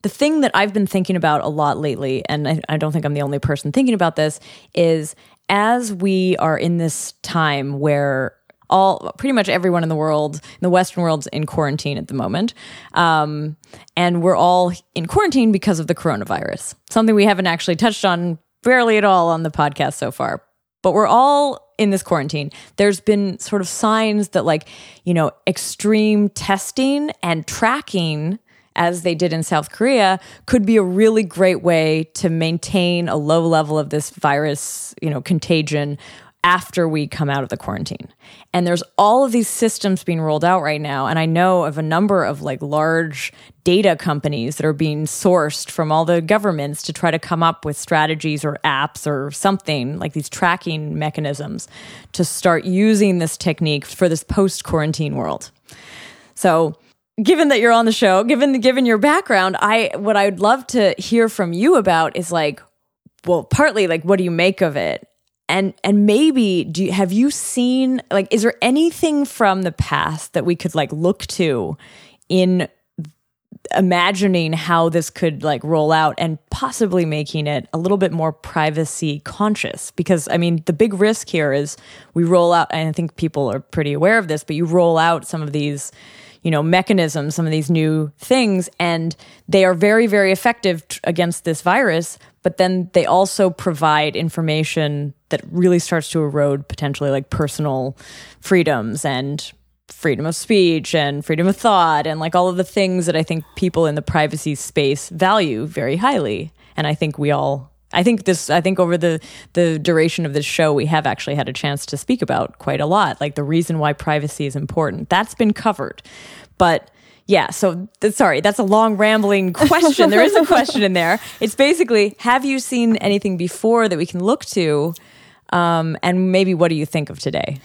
the thing that I've been thinking about a lot lately and I, I don't think I'm the only person thinking about this is as we are in this time where all pretty much everyone in the world in the western world's in quarantine at the moment um, and we're all in quarantine because of the coronavirus. Something we haven't actually touched on barely at all on the podcast so far but we're all in this quarantine. There's been sort of signs that like you know extreme testing and tracking as they did in South Korea could be a really great way to maintain a low level of this virus, you know, contagion after we come out of the quarantine. And there's all of these systems being rolled out right now. And I know of a number of like large data companies that are being sourced from all the governments to try to come up with strategies or apps or something like these tracking mechanisms to start using this technique for this post quarantine world. So, given that you're on the show, given given your background, I what I'd love to hear from you about is like well, partly like what do you make of it? And and maybe do you, have you seen like is there anything from the past that we could like look to in imagining how this could like roll out and possibly making it a little bit more privacy conscious? Because i mean the big risk here is we roll out and i think people are pretty aware of this but you roll out some of these you know mechanisms some of these new things and they are very very effective t- against this virus but then they also provide information that really starts to erode potentially like personal freedoms and freedom of speech and freedom of thought and like all of the things that I think people in the privacy space value very highly. And I think we all I think this I think over the the duration of this show we have actually had a chance to speak about quite a lot like the reason why privacy is important. That's been covered. But yeah, so th- sorry, that's a long rambling question. there is a question in there. It's basically have you seen anything before that we can look to um, and maybe what do you think of today?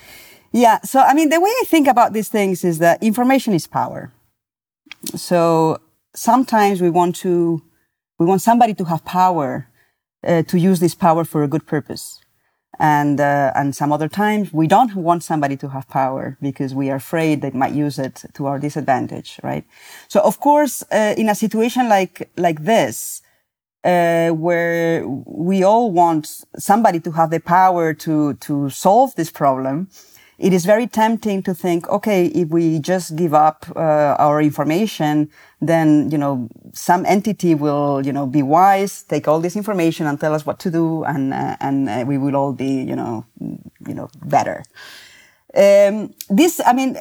Yeah. So, I mean, the way I think about these things is that information is power. So sometimes we want to, we want somebody to have power, uh, to use this power for a good purpose. And, uh, and some other times we don't want somebody to have power because we are afraid they might use it to our disadvantage, right? So of course, uh, in a situation like, like this, uh, where we all want somebody to have the power to to solve this problem, it is very tempting to think, okay, if we just give up uh, our information, then you know some entity will you know be wise, take all this information and tell us what to do, and uh, and uh, we will all be you know you know better. Um, this, I mean,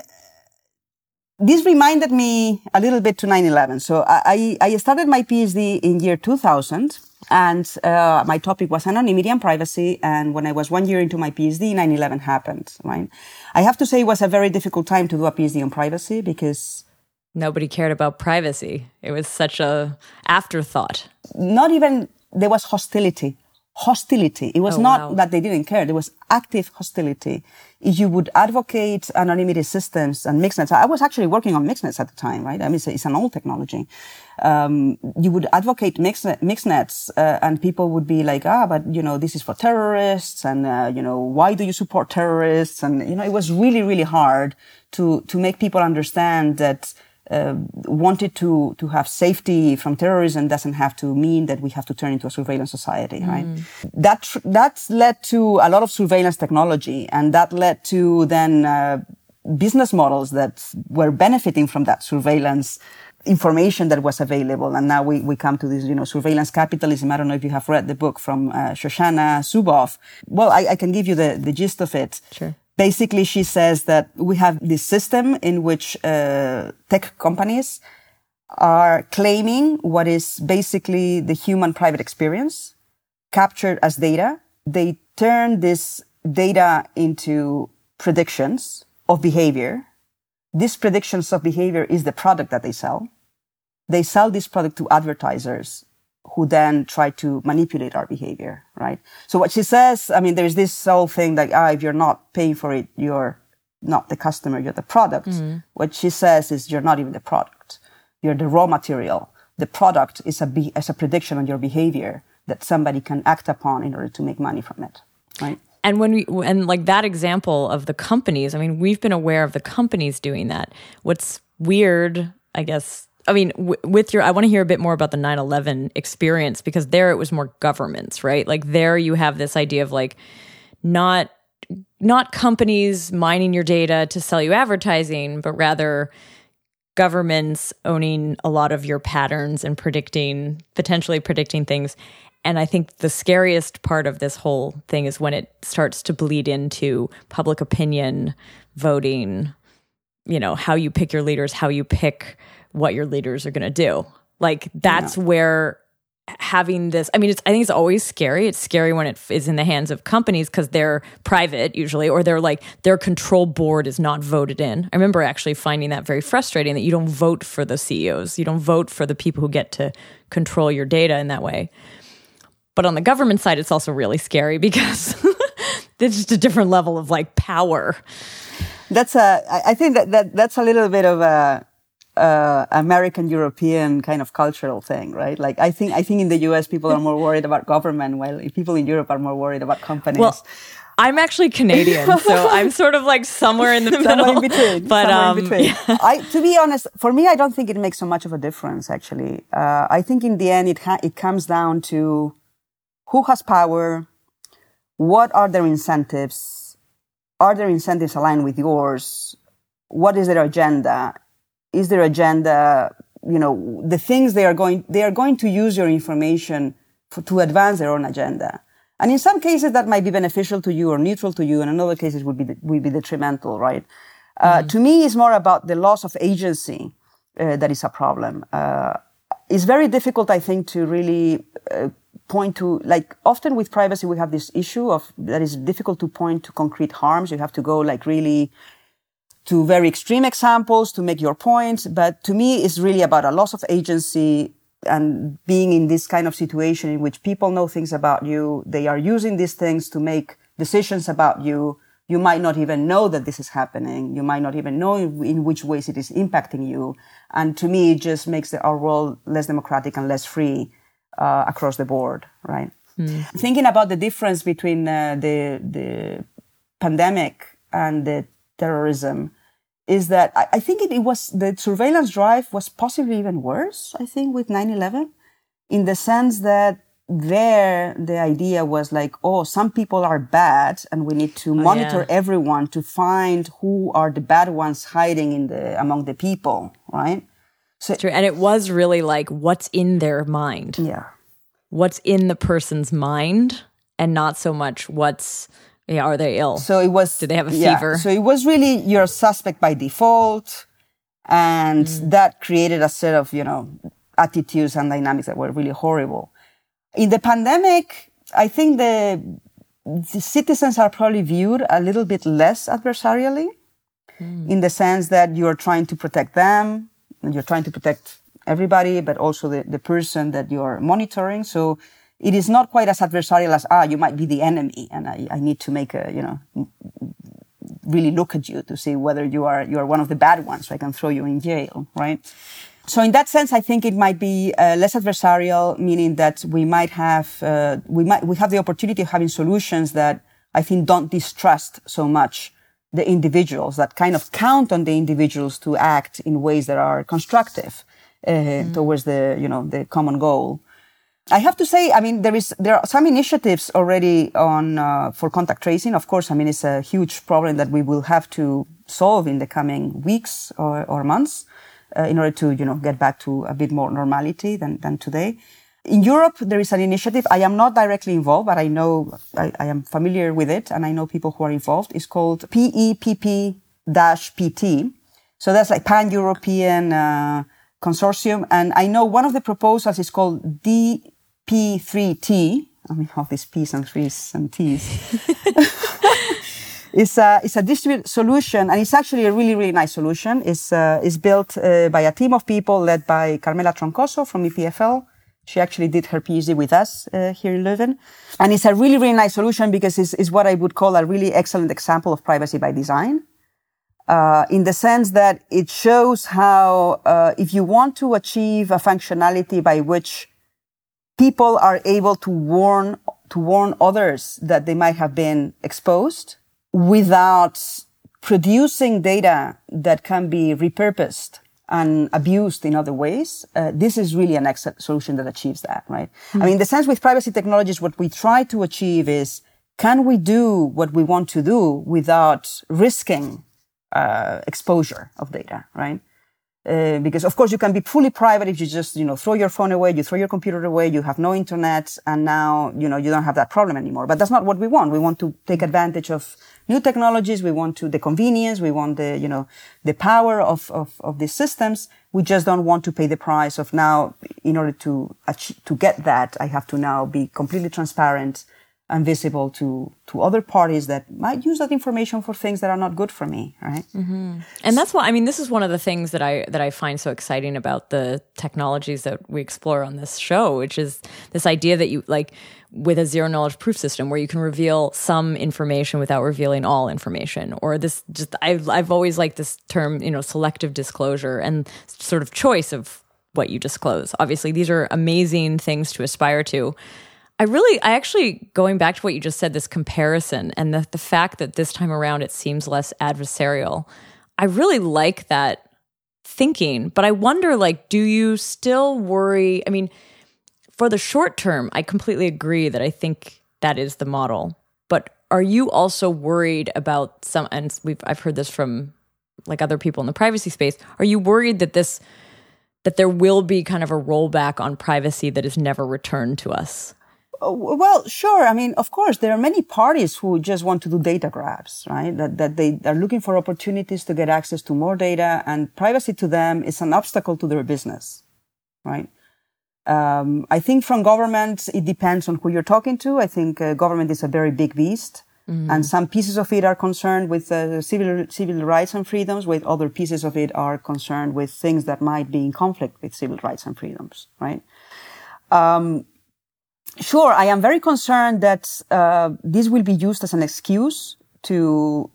this reminded me a little bit to 9-11. So I, I started my PhD in year 2000 and uh, my topic was anonymity and privacy. And when I was one year into my PhD, 9-11 happened, right? I have to say it was a very difficult time to do a PhD on privacy because nobody cared about privacy. It was such a afterthought. Not even, there was hostility hostility. It was oh, not wow. that they didn't care. There was active hostility. You would advocate anonymity systems and mixnets, I was actually working on mixnets at the time, right? I mean, it's, it's an old technology. Um, you would advocate mixnet, mixnets, uh, and people would be like, ah, but you know, this is for terrorists, and uh, you know, why do you support terrorists? And you know, it was really, really hard to to make people understand that uh, wanted to to have safety from terrorism doesn't have to mean that we have to turn into a surveillance society, mm. right? That tr- that's led to a lot of surveillance technology, and that led to then uh, business models that were benefiting from that surveillance information that was available. And now we, we come to this, you know, surveillance capitalism. I don't know if you have read the book from uh, Shoshana Zuboff. Well, I, I, can give you the, the gist of it. Sure. Basically, she says that we have this system in which uh, tech companies are claiming what is basically the human private experience captured as data. They turn this data into predictions of behavior. These predictions of behavior is the product that they sell. They sell this product to advertisers who then try to manipulate our behavior, right? So what she says, I mean, there's this whole thing that, ah, if you're not paying for it, you're not the customer, you're the product. Mm-hmm. What she says is you're not even the product. You're the raw material the product is a, be- as a prediction on your behavior that somebody can act upon in order to make money from it, right? And when we and like that example of the companies, I mean, we've been aware of the companies doing that. What's weird, I guess. I mean, w- with your, I want to hear a bit more about the 9 11 experience because there it was more governments, right? Like there you have this idea of like not, not companies mining your data to sell you advertising, but rather governments owning a lot of your patterns and predicting, potentially predicting things. And I think the scariest part of this whole thing is when it starts to bleed into public opinion, voting, you know, how you pick your leaders, how you pick what your leaders are going to do. Like that's yeah. where having this i mean it's i think it's always scary. It's scary when it is in the hands of companies because they're private usually or they're like their control board is not voted in. I remember actually finding that very frustrating that you don't vote for the ceos you don't vote for the people who get to control your data in that way. But on the government side it's also really scary because it's just a different level of like power. That's a i think that, that that's a little bit of a uh, American European kind of cultural thing, right? Like I think I think in the U.S. people are more worried about government, while people in Europe are more worried about companies. Well, I'm actually Canadian, so I'm sort of like somewhere in the somewhere middle. In between, but um, in between. Yeah. I, to be honest, for me, I don't think it makes so much of a difference. Actually, uh, I think in the end, it ha- it comes down to who has power, what are their incentives, are their incentives aligned with yours, what is their agenda, is their agenda, you know, the things they are going, they are going to use your information for, to advance their own agenda. And in some cases that might be beneficial to you or neutral to you, and in other cases would be, would be detrimental, right? Uh, mm-hmm. To me, it's more about the loss of agency uh, that is a problem. Uh, it's very difficult, I think, to really uh, point to, like, often with privacy, we have this issue of that is difficult to point to concrete harms. You have to go, like, really to very extreme examples to make your point. But to me, it's really about a loss of agency and being in this kind of situation in which people know things about you. They are using these things to make decisions about you. You might not even know that this is happening. You might not even know in which ways it is impacting you. And to me, it just makes the, our world less democratic and less free uh, across the board, right? Mm. Thinking about the difference between uh, the the pandemic and the terrorism is that I, I think it, it, was the surveillance drive was possibly even worse, I think, with 9 11, in the sense that there the idea was like, oh, some people are bad and we need to oh, monitor yeah. everyone to find who are the bad ones hiding in the among the people, right? So, True. And it was really like what's in their mind. Yeah. What's in the person's mind and not so much what's yeah, are they ill? So it was. Do they have a yeah, fever? So it was really you're a suspect by default, and mm. that created a set of you know attitudes and dynamics that were really horrible. In the pandemic, I think the, the citizens are probably viewed a little bit less adversarially, mm. in the sense that you're trying to protect them, you're trying to protect everybody, but also the, the person that you're monitoring. So it is not quite as adversarial as, ah, you might be the enemy and I, I need to make a, you know, really look at you to see whether you are, you are one of the bad ones. So I can throw you in jail, right? So in that sense, I think it might be uh, less adversarial, meaning that we might have, uh, we might, we have the opportunity of having solutions that I think don't distrust so much the individuals that kind of count on the individuals to act in ways that are constructive uh, mm. towards the, you know, the common goal. I have to say, I mean, there is there are some initiatives already on uh, for contact tracing. Of course, I mean it's a huge problem that we will have to solve in the coming weeks or, or months uh, in order to you know get back to a bit more normality than than today. In Europe, there is an initiative. I am not directly involved, but I know I, I am familiar with it, and I know people who are involved. It's called PEPP-PT. So that's like pan-European uh, consortium, and I know one of the proposals is called D P3T, I mean, all these P's and threes and T's. it's a, it's a distributed solution and it's actually a really, really nice solution. It's, uh, it's built uh, by a team of people led by Carmela Troncoso from EPFL. She actually did her PhD with us uh, here in Leuven. And it's a really, really nice solution because it's, it's what I would call a really excellent example of privacy by design. uh, in the sense that it shows how uh, if you want to achieve a functionality by which people are able to warn to warn others that they might have been exposed without producing data that can be repurposed and abused in other ways, uh, this is really an excellent solution that achieves that, right? Mm-hmm. I mean, the sense with privacy technologies, what we try to achieve is, can we do what we want to do without risking uh, exposure of data, right? Uh, because of course you can be fully private if you just you know throw your phone away, you throw your computer away, you have no internet, and now you know you don't have that problem anymore. But that's not what we want. We want to take advantage of new technologies. We want to the convenience. We want the you know the power of of, of these systems. We just don't want to pay the price of now in order to achieve, to get that. I have to now be completely transparent and visible to to other parties that might use that information for things that are not good for me right? Mm-hmm. and that's why i mean this is one of the things that i that i find so exciting about the technologies that we explore on this show which is this idea that you like with a zero knowledge proof system where you can reveal some information without revealing all information or this just i've, I've always liked this term you know selective disclosure and sort of choice of what you disclose. Obviously these are amazing things to aspire to I really, I actually, going back to what you just said, this comparison and the, the fact that this time around it seems less adversarial, I really like that thinking. But I wonder, like, do you still worry? I mean, for the short term, I completely agree that I think that is the model. But are you also worried about some, and we've, I've heard this from like other people in the privacy space, are you worried that this, that there will be kind of a rollback on privacy that is never returned to us? Uh, well, sure. I mean, of course, there are many parties who just want to do data grabs, right? That, that they are looking for opportunities to get access to more data and privacy to them is an obstacle to their business, right? Um, I think from government, it depends on who you're talking to. I think uh, government is a very big beast. Mm-hmm. And some pieces of it are concerned with uh, civil civil rights and freedoms, with other pieces of it are concerned with things that might be in conflict with civil rights and freedoms, right? Um, sure, I am very concerned that uh, this will be used as an excuse to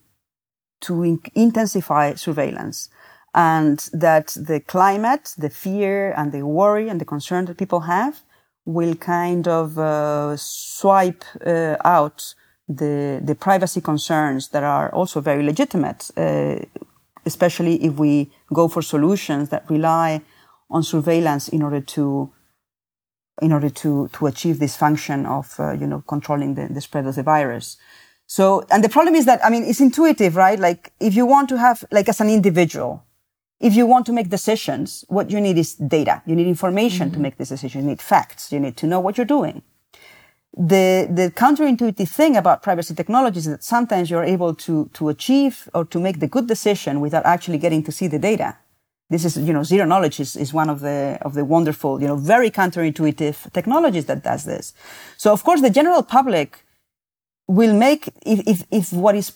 to in- intensify surveillance, and that the climate, the fear, and the worry and the concern that people have will kind of uh, swipe uh, out the the privacy concerns that are also very legitimate, uh, especially if we go for solutions that rely on surveillance in order to in order to, to achieve this function of, uh, you know, controlling the, the spread of the virus. So, and the problem is that, I mean, it's intuitive, right? Like, if you want to have, like, as an individual, if you want to make decisions, what you need is data. You need information mm-hmm. to make this decision. You need facts. You need to know what you're doing. The, the counterintuitive thing about privacy technologies is that sometimes you're able to, to achieve or to make the good decision without actually getting to see the data this is, you know, zero knowledge is, is one of the, of the wonderful, you know, very counterintuitive technologies that does this. So of course the general public will make, if, if, if what is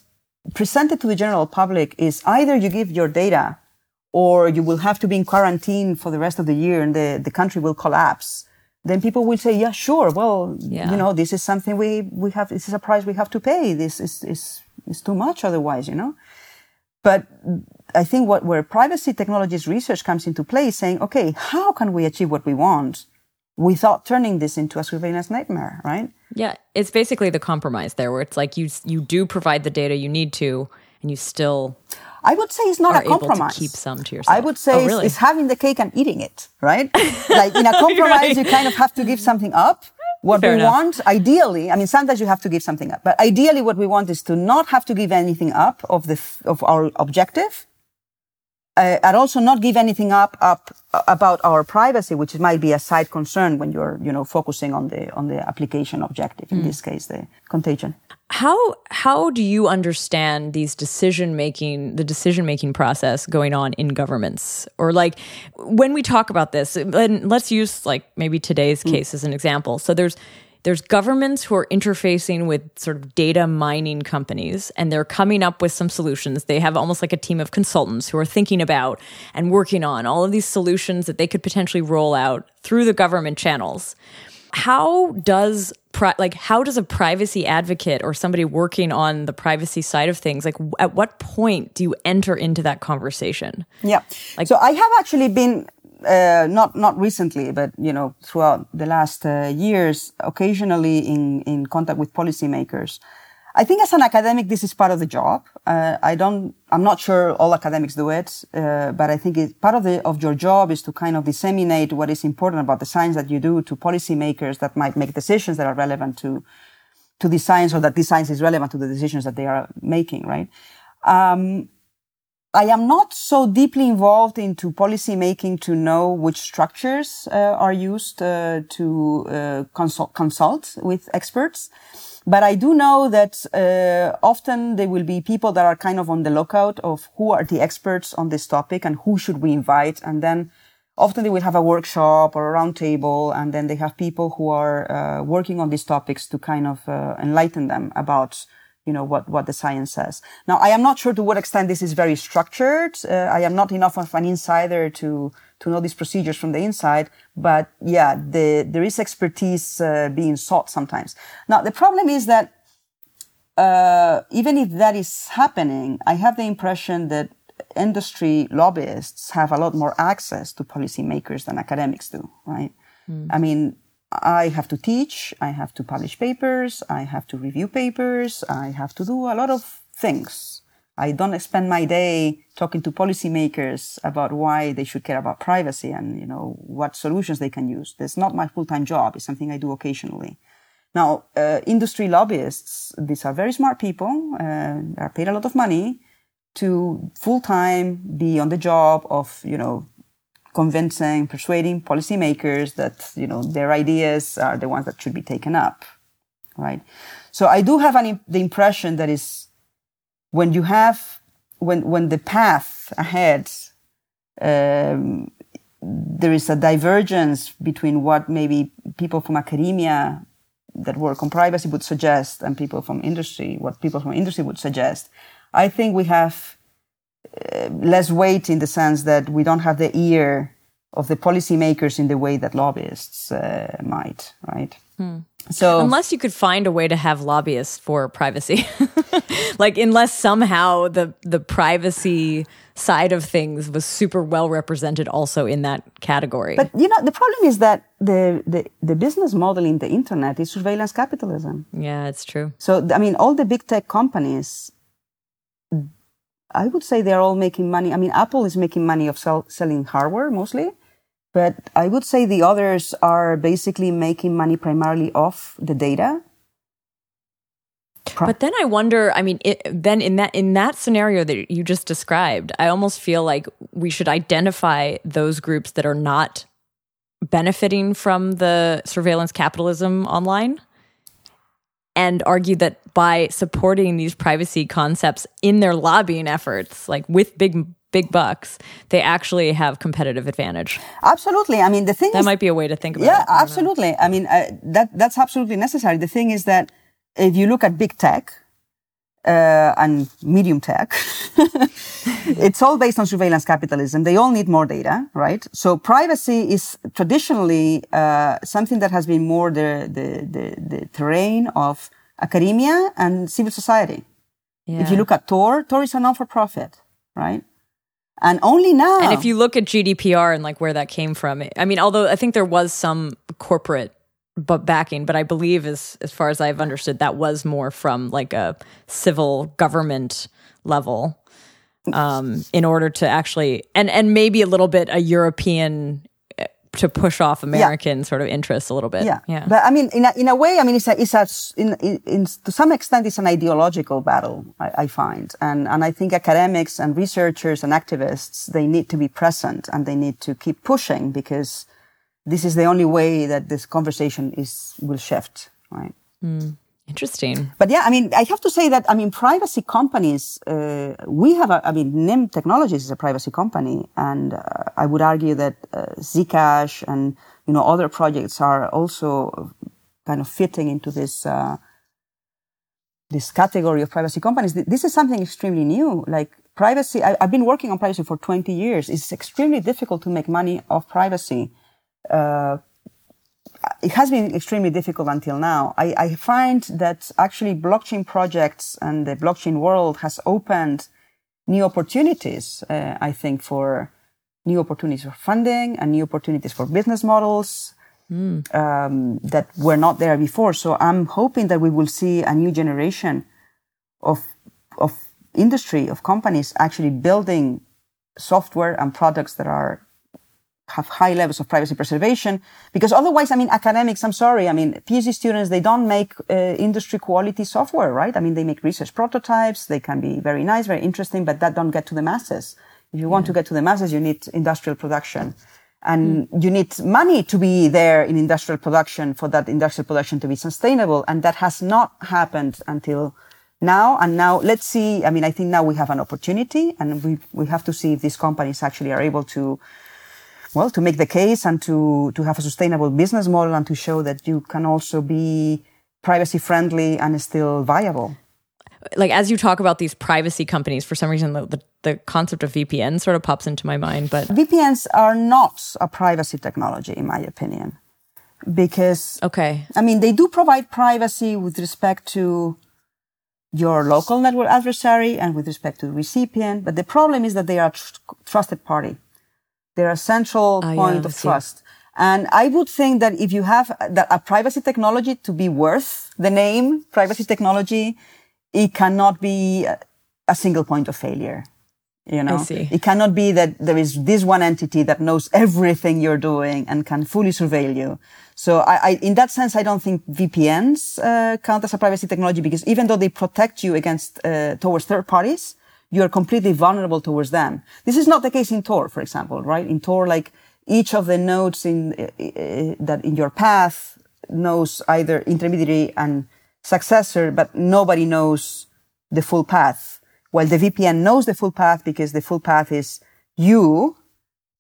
presented to the general public is either you give your data or you will have to be in quarantine for the rest of the year and the, the country will collapse, then people will say, yeah, sure. Well, yeah. you know, this is something we, we have, this is a price we have to pay. This is, is, is too much otherwise, you know? But I think what where privacy technologies research comes into play is saying, okay, how can we achieve what we want without turning this into a surveillance nightmare, right? Yeah, it's basically the compromise there, where it's like you you do provide the data you need to, and you still. I would say it's not a compromise. keep some to yourself. I would say oh, really? it's, it's, having the cake and eating it, right? like in a compromise, right. you kind of have to give something up what Fair we enough. want, ideally, I mean, sometimes you have to give something up, but ideally what we want is to not have to give anything up of the, of our objective. Uh, and also not give anything up, up about our privacy, which might be a side concern when you're, you know, focusing on the, on the application objective. In mm. this case, the contagion. How, how do you understand these decision making, the decision making process going on in governments? Or like when we talk about this, and let's use like maybe today's mm. case as an example. So there's, there's governments who are interfacing with sort of data mining companies and they're coming up with some solutions. They have almost like a team of consultants who are thinking about and working on all of these solutions that they could potentially roll out through the government channels. how does pri- like how does a privacy advocate or somebody working on the privacy side of things like at what point do you enter into that conversation? Yeah. Like, so I have actually been uh, not not recently, but you know, throughout the last uh, years, occasionally in in contact with policymakers. I think as an academic, this is part of the job. Uh, I don't, I'm not sure all academics do it, uh, but I think it, part of the, of your job is to kind of disseminate what is important about the science that you do to policymakers that might make decisions that are relevant to, to the science or that this science is relevant to the decisions that they are making, right? Um, I am not so deeply involved into policy making to know which structures uh, are used uh, to uh, consult, consult with experts. But I do know that uh, often there will be people that are kind of on the lookout of who are the experts on this topic and who should we invite. And then often they will have a workshop or a roundtable, and then they have people who are uh, working on these topics to kind of uh, enlighten them about you know, what, what the science says. Now, I am not sure to what extent this is very structured. Uh, I am not enough of an insider to, to know these procedures from the inside, but yeah, the, there is expertise uh, being sought sometimes. Now, the problem is that, uh, even if that is happening, I have the impression that industry lobbyists have a lot more access to policymakers than academics do, right? Mm. I mean, I have to teach, I have to publish papers, I have to review papers, I have to do a lot of things. I don't spend my day talking to policymakers about why they should care about privacy and, you know, what solutions they can use. That's not my full-time job. It's something I do occasionally. Now, uh, industry lobbyists, these are very smart people, uh, are paid a lot of money to full-time be on the job of, you know, convincing, persuading policymakers that, you know, their ideas are the ones that should be taken up. Right. So I do have an, the impression that is when you have, when, when the path ahead, um, there is a divergence between what maybe people from academia that work on privacy would suggest and people from industry, what people from industry would suggest. I think we have less weight in the sense that we don't have the ear of the policymakers in the way that lobbyists uh, might, right? Hmm. So unless you could find a way to have lobbyists for privacy, like unless somehow the the privacy side of things was super well represented also in that category. But you know the problem is that the the, the business model in the internet is surveillance capitalism. Yeah, it's true. So I mean all the big tech companies I would say they're all making money. I mean, Apple is making money of sell, selling hardware mostly, but I would say the others are basically making money primarily off the data. But then I wonder. I mean, it, then in that in that scenario that you just described, I almost feel like we should identify those groups that are not benefiting from the surveillance capitalism online and argue that by supporting these privacy concepts in their lobbying efforts, like with big big bucks, they actually have competitive advantage. Absolutely. I mean, the thing that is, might be a way to think about yeah, it. Yeah, absolutely. I mean, uh, that that's absolutely necessary. The thing is that if you look at big tech uh, and medium tech, it's all based on surveillance capitalism. They all need more data, right? So privacy is traditionally uh, something that has been more the, the, the, the terrain of academia and civil society. Yeah. If you look at Tor, Tor is a non-for-profit, right? And only now. And if you look at GDPR and like where that came from, I mean, although I think there was some corporate but backing, but I believe as as far as I've understood, that was more from like a civil government level, um, in order to actually and and maybe a little bit a European eh, to push off American yeah. sort of interests a little bit. Yeah, yeah. But I mean, in a, in a way, I mean, it's a, it's a in, in, in to some extent, it's an ideological battle. I, I, find, and and I think academics and researchers and activists they need to be present and they need to keep pushing because this is the only way that this conversation is will shift, right? Mm, interesting. But yeah, I mean, I have to say that I mean, privacy companies. Uh, we have, a, I mean, Nym Technologies is a privacy company, and uh, I would argue that uh, Zcash and you know other projects are also kind of fitting into this. Uh, this category of privacy companies. This is something extremely new. Like privacy, I, I've been working on privacy for 20 years. It's extremely difficult to make money off privacy uh, it has been extremely difficult until now. I, I find that actually blockchain projects and the blockchain world has opened new opportunities, uh, I think, for new opportunities for funding and new opportunities for business models mm. um, that were not there before. So I'm hoping that we will see a new generation of of industry of companies actually building software and products that are have high levels of privacy preservation because otherwise i mean academics i'm sorry i mean phd students they don't make uh, industry quality software right? I mean they make research prototypes they can be very nice very interesting but that don't get to the masses. If you want to get to the masses you need industrial production. And mm. you need money to be there in industrial production for that industrial production to be sustainable and that has not happened until now. And now let's see i mean i think now we have an opportunity and we we have to see if these companies actually are able to well, to make the case and to, to have a sustainable business model and to show that you can also be privacy friendly and still viable. Like as you talk about these privacy companies, for some reason the, the, the concept of VPN sort of pops into my mind. But VPNs are not a privacy technology, in my opinion, because okay, I mean they do provide privacy with respect to your local network adversary and with respect to the recipient. But the problem is that they are tr- trusted party. They're a central ah, point yeah, of trust. And I would think that if you have that a privacy technology to be worth the name privacy technology, it cannot be a single point of failure. You know, it cannot be that there is this one entity that knows everything you're doing and can fully surveil you. So I, I in that sense, I don't think VPNs uh, count as a privacy technology because even though they protect you against uh, towards third parties, you are completely vulnerable towards them. This is not the case in Tor, for example, right? In Tor, like each of the nodes in uh, that in your path knows either intermediary and successor, but nobody knows the full path. While the VPN knows the full path because the full path is you,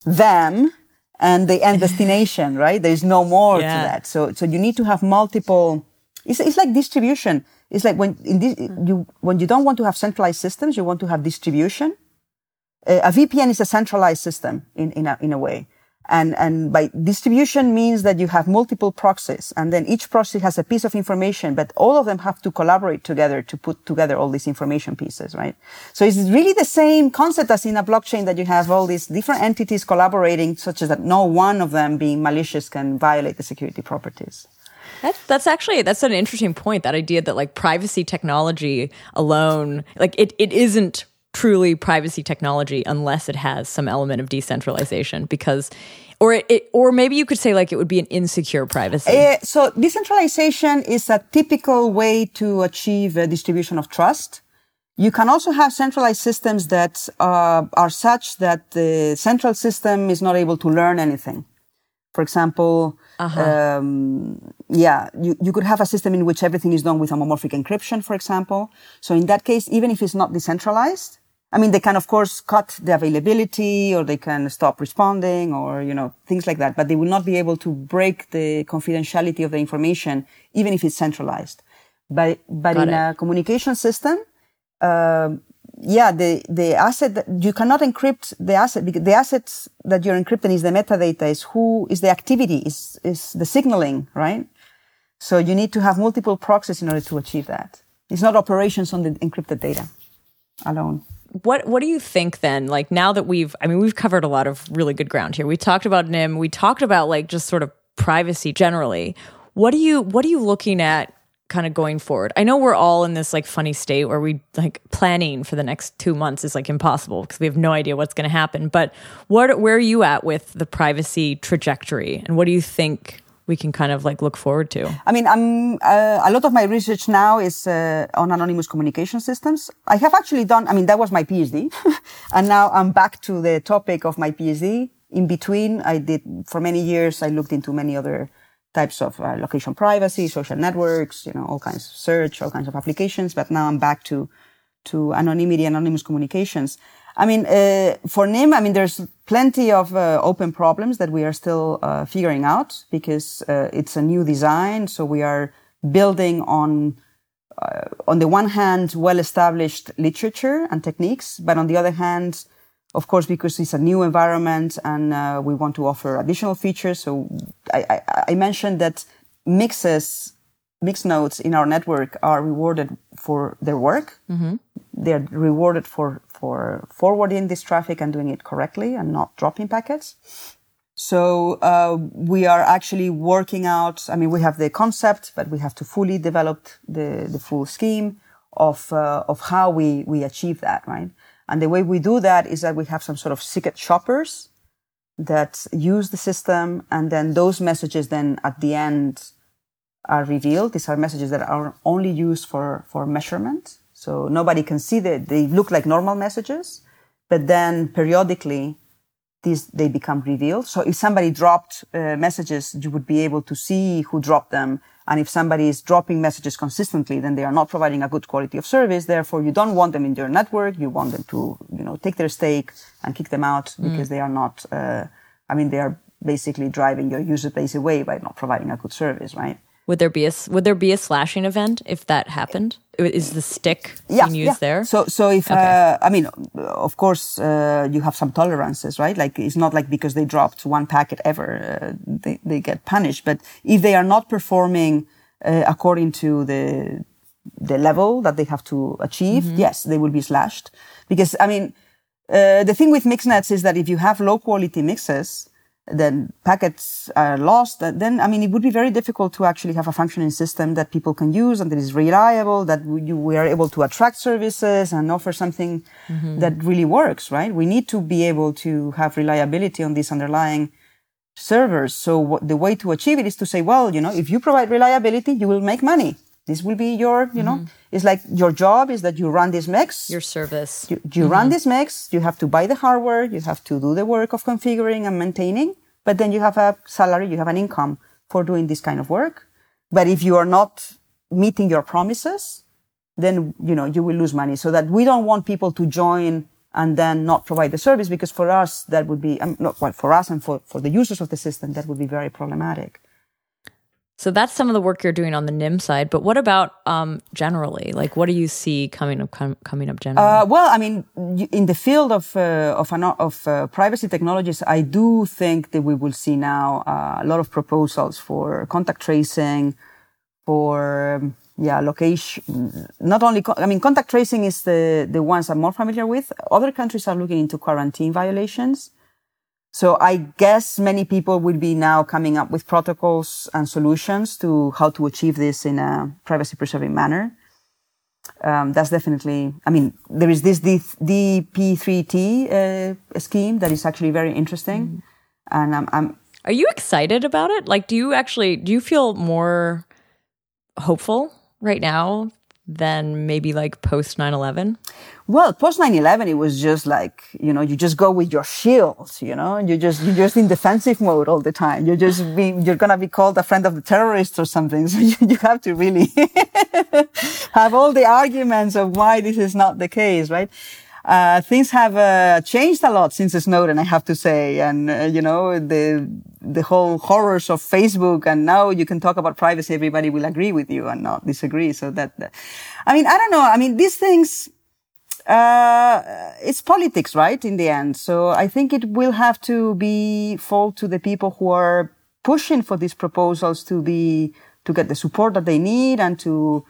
them, and the end destination, right? There is no more yeah. to that. So, so you need to have multiple, it's, it's like distribution. It's like when this, you when you don't want to have centralized systems, you want to have distribution. Uh, a VPN is a centralized system in in a, in a way. And, and by distribution means that you have multiple proxies and then each proxy has a piece of information, but all of them have to collaborate together to put together all these information pieces, right? So it's really the same concept as in a blockchain that you have all these different entities collaborating such as that no one of them being malicious can violate the security properties. That's, that's actually that's an interesting point. That idea that like privacy technology alone, like it, it isn't truly privacy technology unless it has some element of decentralization because or it, it, or maybe you could say like it would be an insecure privacy. Uh, so decentralization is a typical way to achieve a distribution of trust. You can also have centralized systems that uh, are such that the central system is not able to learn anything. For example, uh-huh. um, yeah, you, you could have a system in which everything is done with homomorphic encryption, for example. So in that case, even if it's not decentralized, I mean, they can, of course, cut the availability or they can stop responding or, you know, things like that, but they will not be able to break the confidentiality of the information, even if it's centralized. But, but Got in it. a communication system, uh, yeah, the, the asset that you cannot encrypt the asset because the assets that you're encrypting is the metadata is who is the activity is, is the signaling, right? So you need to have multiple proxies in order to achieve that. It's not operations on the encrypted data alone. What what do you think then? Like now that we've I mean we've covered a lot of really good ground here. We talked about Nym, we talked about like just sort of privacy generally. What do you what are you looking at kind of going forward? I know we're all in this like funny state where we like planning for the next two months is like impossible because we have no idea what's going to happen. But what where are you at with the privacy trajectory, and what do you think we can kind of like look forward to? I mean, I'm uh, a lot of my research now is uh, on anonymous communication systems. I have actually done. I mean, that was my PhD, and now I'm back to the topic of my PhD. In between, I did for many years. I looked into many other types of uh, location privacy, social networks, you know, all kinds of search, all kinds of applications. But now I'm back to, to anonymity, anonymous communications. I mean, uh, for Nym, I mean, there's plenty of uh, open problems that we are still uh, figuring out because uh, it's a new design. So we are building on, uh, on the one hand, well-established literature and techniques, but on the other hand, of course, because it's a new environment and uh, we want to offer additional features. So I, I, I mentioned that mixes, mix nodes in our network are rewarded for their work. Mm-hmm. They're rewarded for, for forwarding this traffic and doing it correctly and not dropping packets. So uh, we are actually working out. I mean, we have the concept, but we have to fully develop the the full scheme of uh, of how we we achieve that, right? And the way we do that is that we have some sort of secret shoppers that use the system. And then those messages then at the end are revealed. These are messages that are only used for, for measurement. So nobody can see that they look like normal messages, but then periodically these, they become revealed. So if somebody dropped uh, messages, you would be able to see who dropped them and if somebody is dropping messages consistently, then they are not providing a good quality of service. Therefore, you don't want them in your network. You want them to, you know, take their stake and kick them out mm. because they are not, uh, I mean, they are basically driving your user base away by not providing a good service, right? Would there be a would there be a slashing event if that happened? Is the stick yeah, being used yeah. there? So so if okay. uh, I mean, of course, uh, you have some tolerances, right? Like it's not like because they dropped one packet ever, uh, they they get punished. But if they are not performing uh, according to the the level that they have to achieve, mm-hmm. yes, they will be slashed. Because I mean, uh, the thing with mixnets is that if you have low quality mixes, then packets are lost, then, I mean, it would be very difficult to actually have a functioning system that people can use and that is reliable, that we, we are able to attract services and offer something mm-hmm. that really works, right? We need to be able to have reliability on these underlying servers. So what, the way to achieve it is to say, well, you know, if you provide reliability, you will make money. This will be your, you know, mm-hmm. it's like your job is that you run this mix. Your service. You, you mm-hmm. run this mix. You have to buy the hardware. You have to do the work of configuring and maintaining. But then you have a salary. You have an income for doing this kind of work. But if you are not meeting your promises, then, you know, you will lose money. So that we don't want people to join and then not provide the service because for us, that would be, um, not, well, for us and for, for the users of the system, that would be very problematic. So that's some of the work you're doing on the Nym side. But what about um, generally? Like, what do you see coming up com- coming up generally? Uh, well, I mean, in the field of uh, of, of uh, privacy technologies, I do think that we will see now uh, a lot of proposals for contact tracing, for um, yeah, location. Not only, co- I mean, contact tracing is the the ones I'm more familiar with. Other countries are looking into quarantine violations. So I guess many people will be now coming up with protocols and solutions to how to achieve this in a privacy preserving manner. Um, that's definitely, I mean, there is this DP3T uh, scheme that is actually very interesting. Mm. And I'm, I'm, Are you excited about it? Like, do you actually, do you feel more hopeful right now than maybe like post 9-11? Well, post 9-11, it was just like, you know, you just go with your shields, you know, you just, you're just in defensive mode all the time. You're just be, you're to be called a friend of the terrorists or something. So you, you have to really have all the arguments of why this is not the case, right? Uh, things have uh, changed a lot since Snowden, I have to say, and uh, you know the the whole horrors of Facebook, and now you can talk about privacy. Everybody will agree with you and not disagree. So that, that I mean, I don't know. I mean, these things. Uh, it's politics, right? In the end. So I think it will have to be fall to the people who are pushing for these proposals to be, to get the support that they need and to,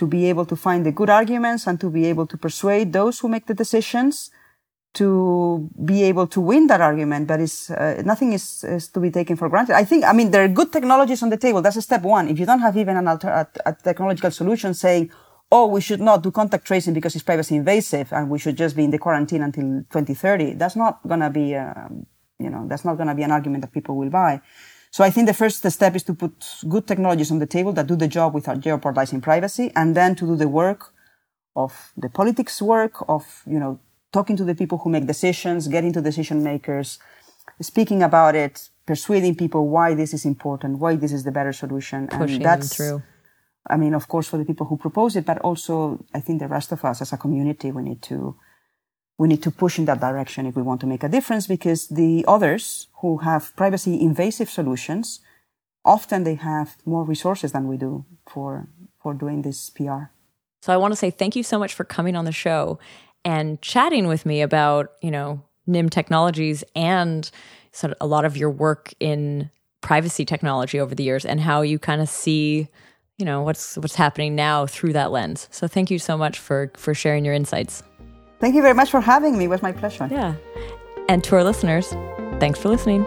to be able to find the good arguments and to be able to persuade those who make the decisions to be able to win that argument. But it's, uh, nothing is, is, to be taken for granted. I think, I mean, there are good technologies on the table. That's a step one. If you don't have even an alter, a, a technological solution saying, oh, we should not do contact tracing because it's privacy invasive and we should just be in the quarantine until 2030, that's not going to be, um, you know, that's not going to be an argument that people will buy. So I think the first step is to put good technologies on the table that do the job without jeopardizing privacy and then to do the work of the politics work of, you know, talking to the people who make decisions, getting to decision makers, speaking about it, persuading people why this is important, why this is the better solution. Pushing and that's, them through. I mean, of course, for the people who propose it, but also I think the rest of us as a community, we need to, we need to push in that direction if we want to make a difference because the others who have privacy invasive solutions often they have more resources than we do for for doing this PR. So I want to say thank you so much for coming on the show and chatting with me about, you know, Nym technologies and sort of a lot of your work in privacy technology over the years and how you kind of see you know what's what's happening now through that lens so thank you so much for for sharing your insights Thank you very much for having me. It was my pleasure. Yeah. And to our listeners, thanks for listening.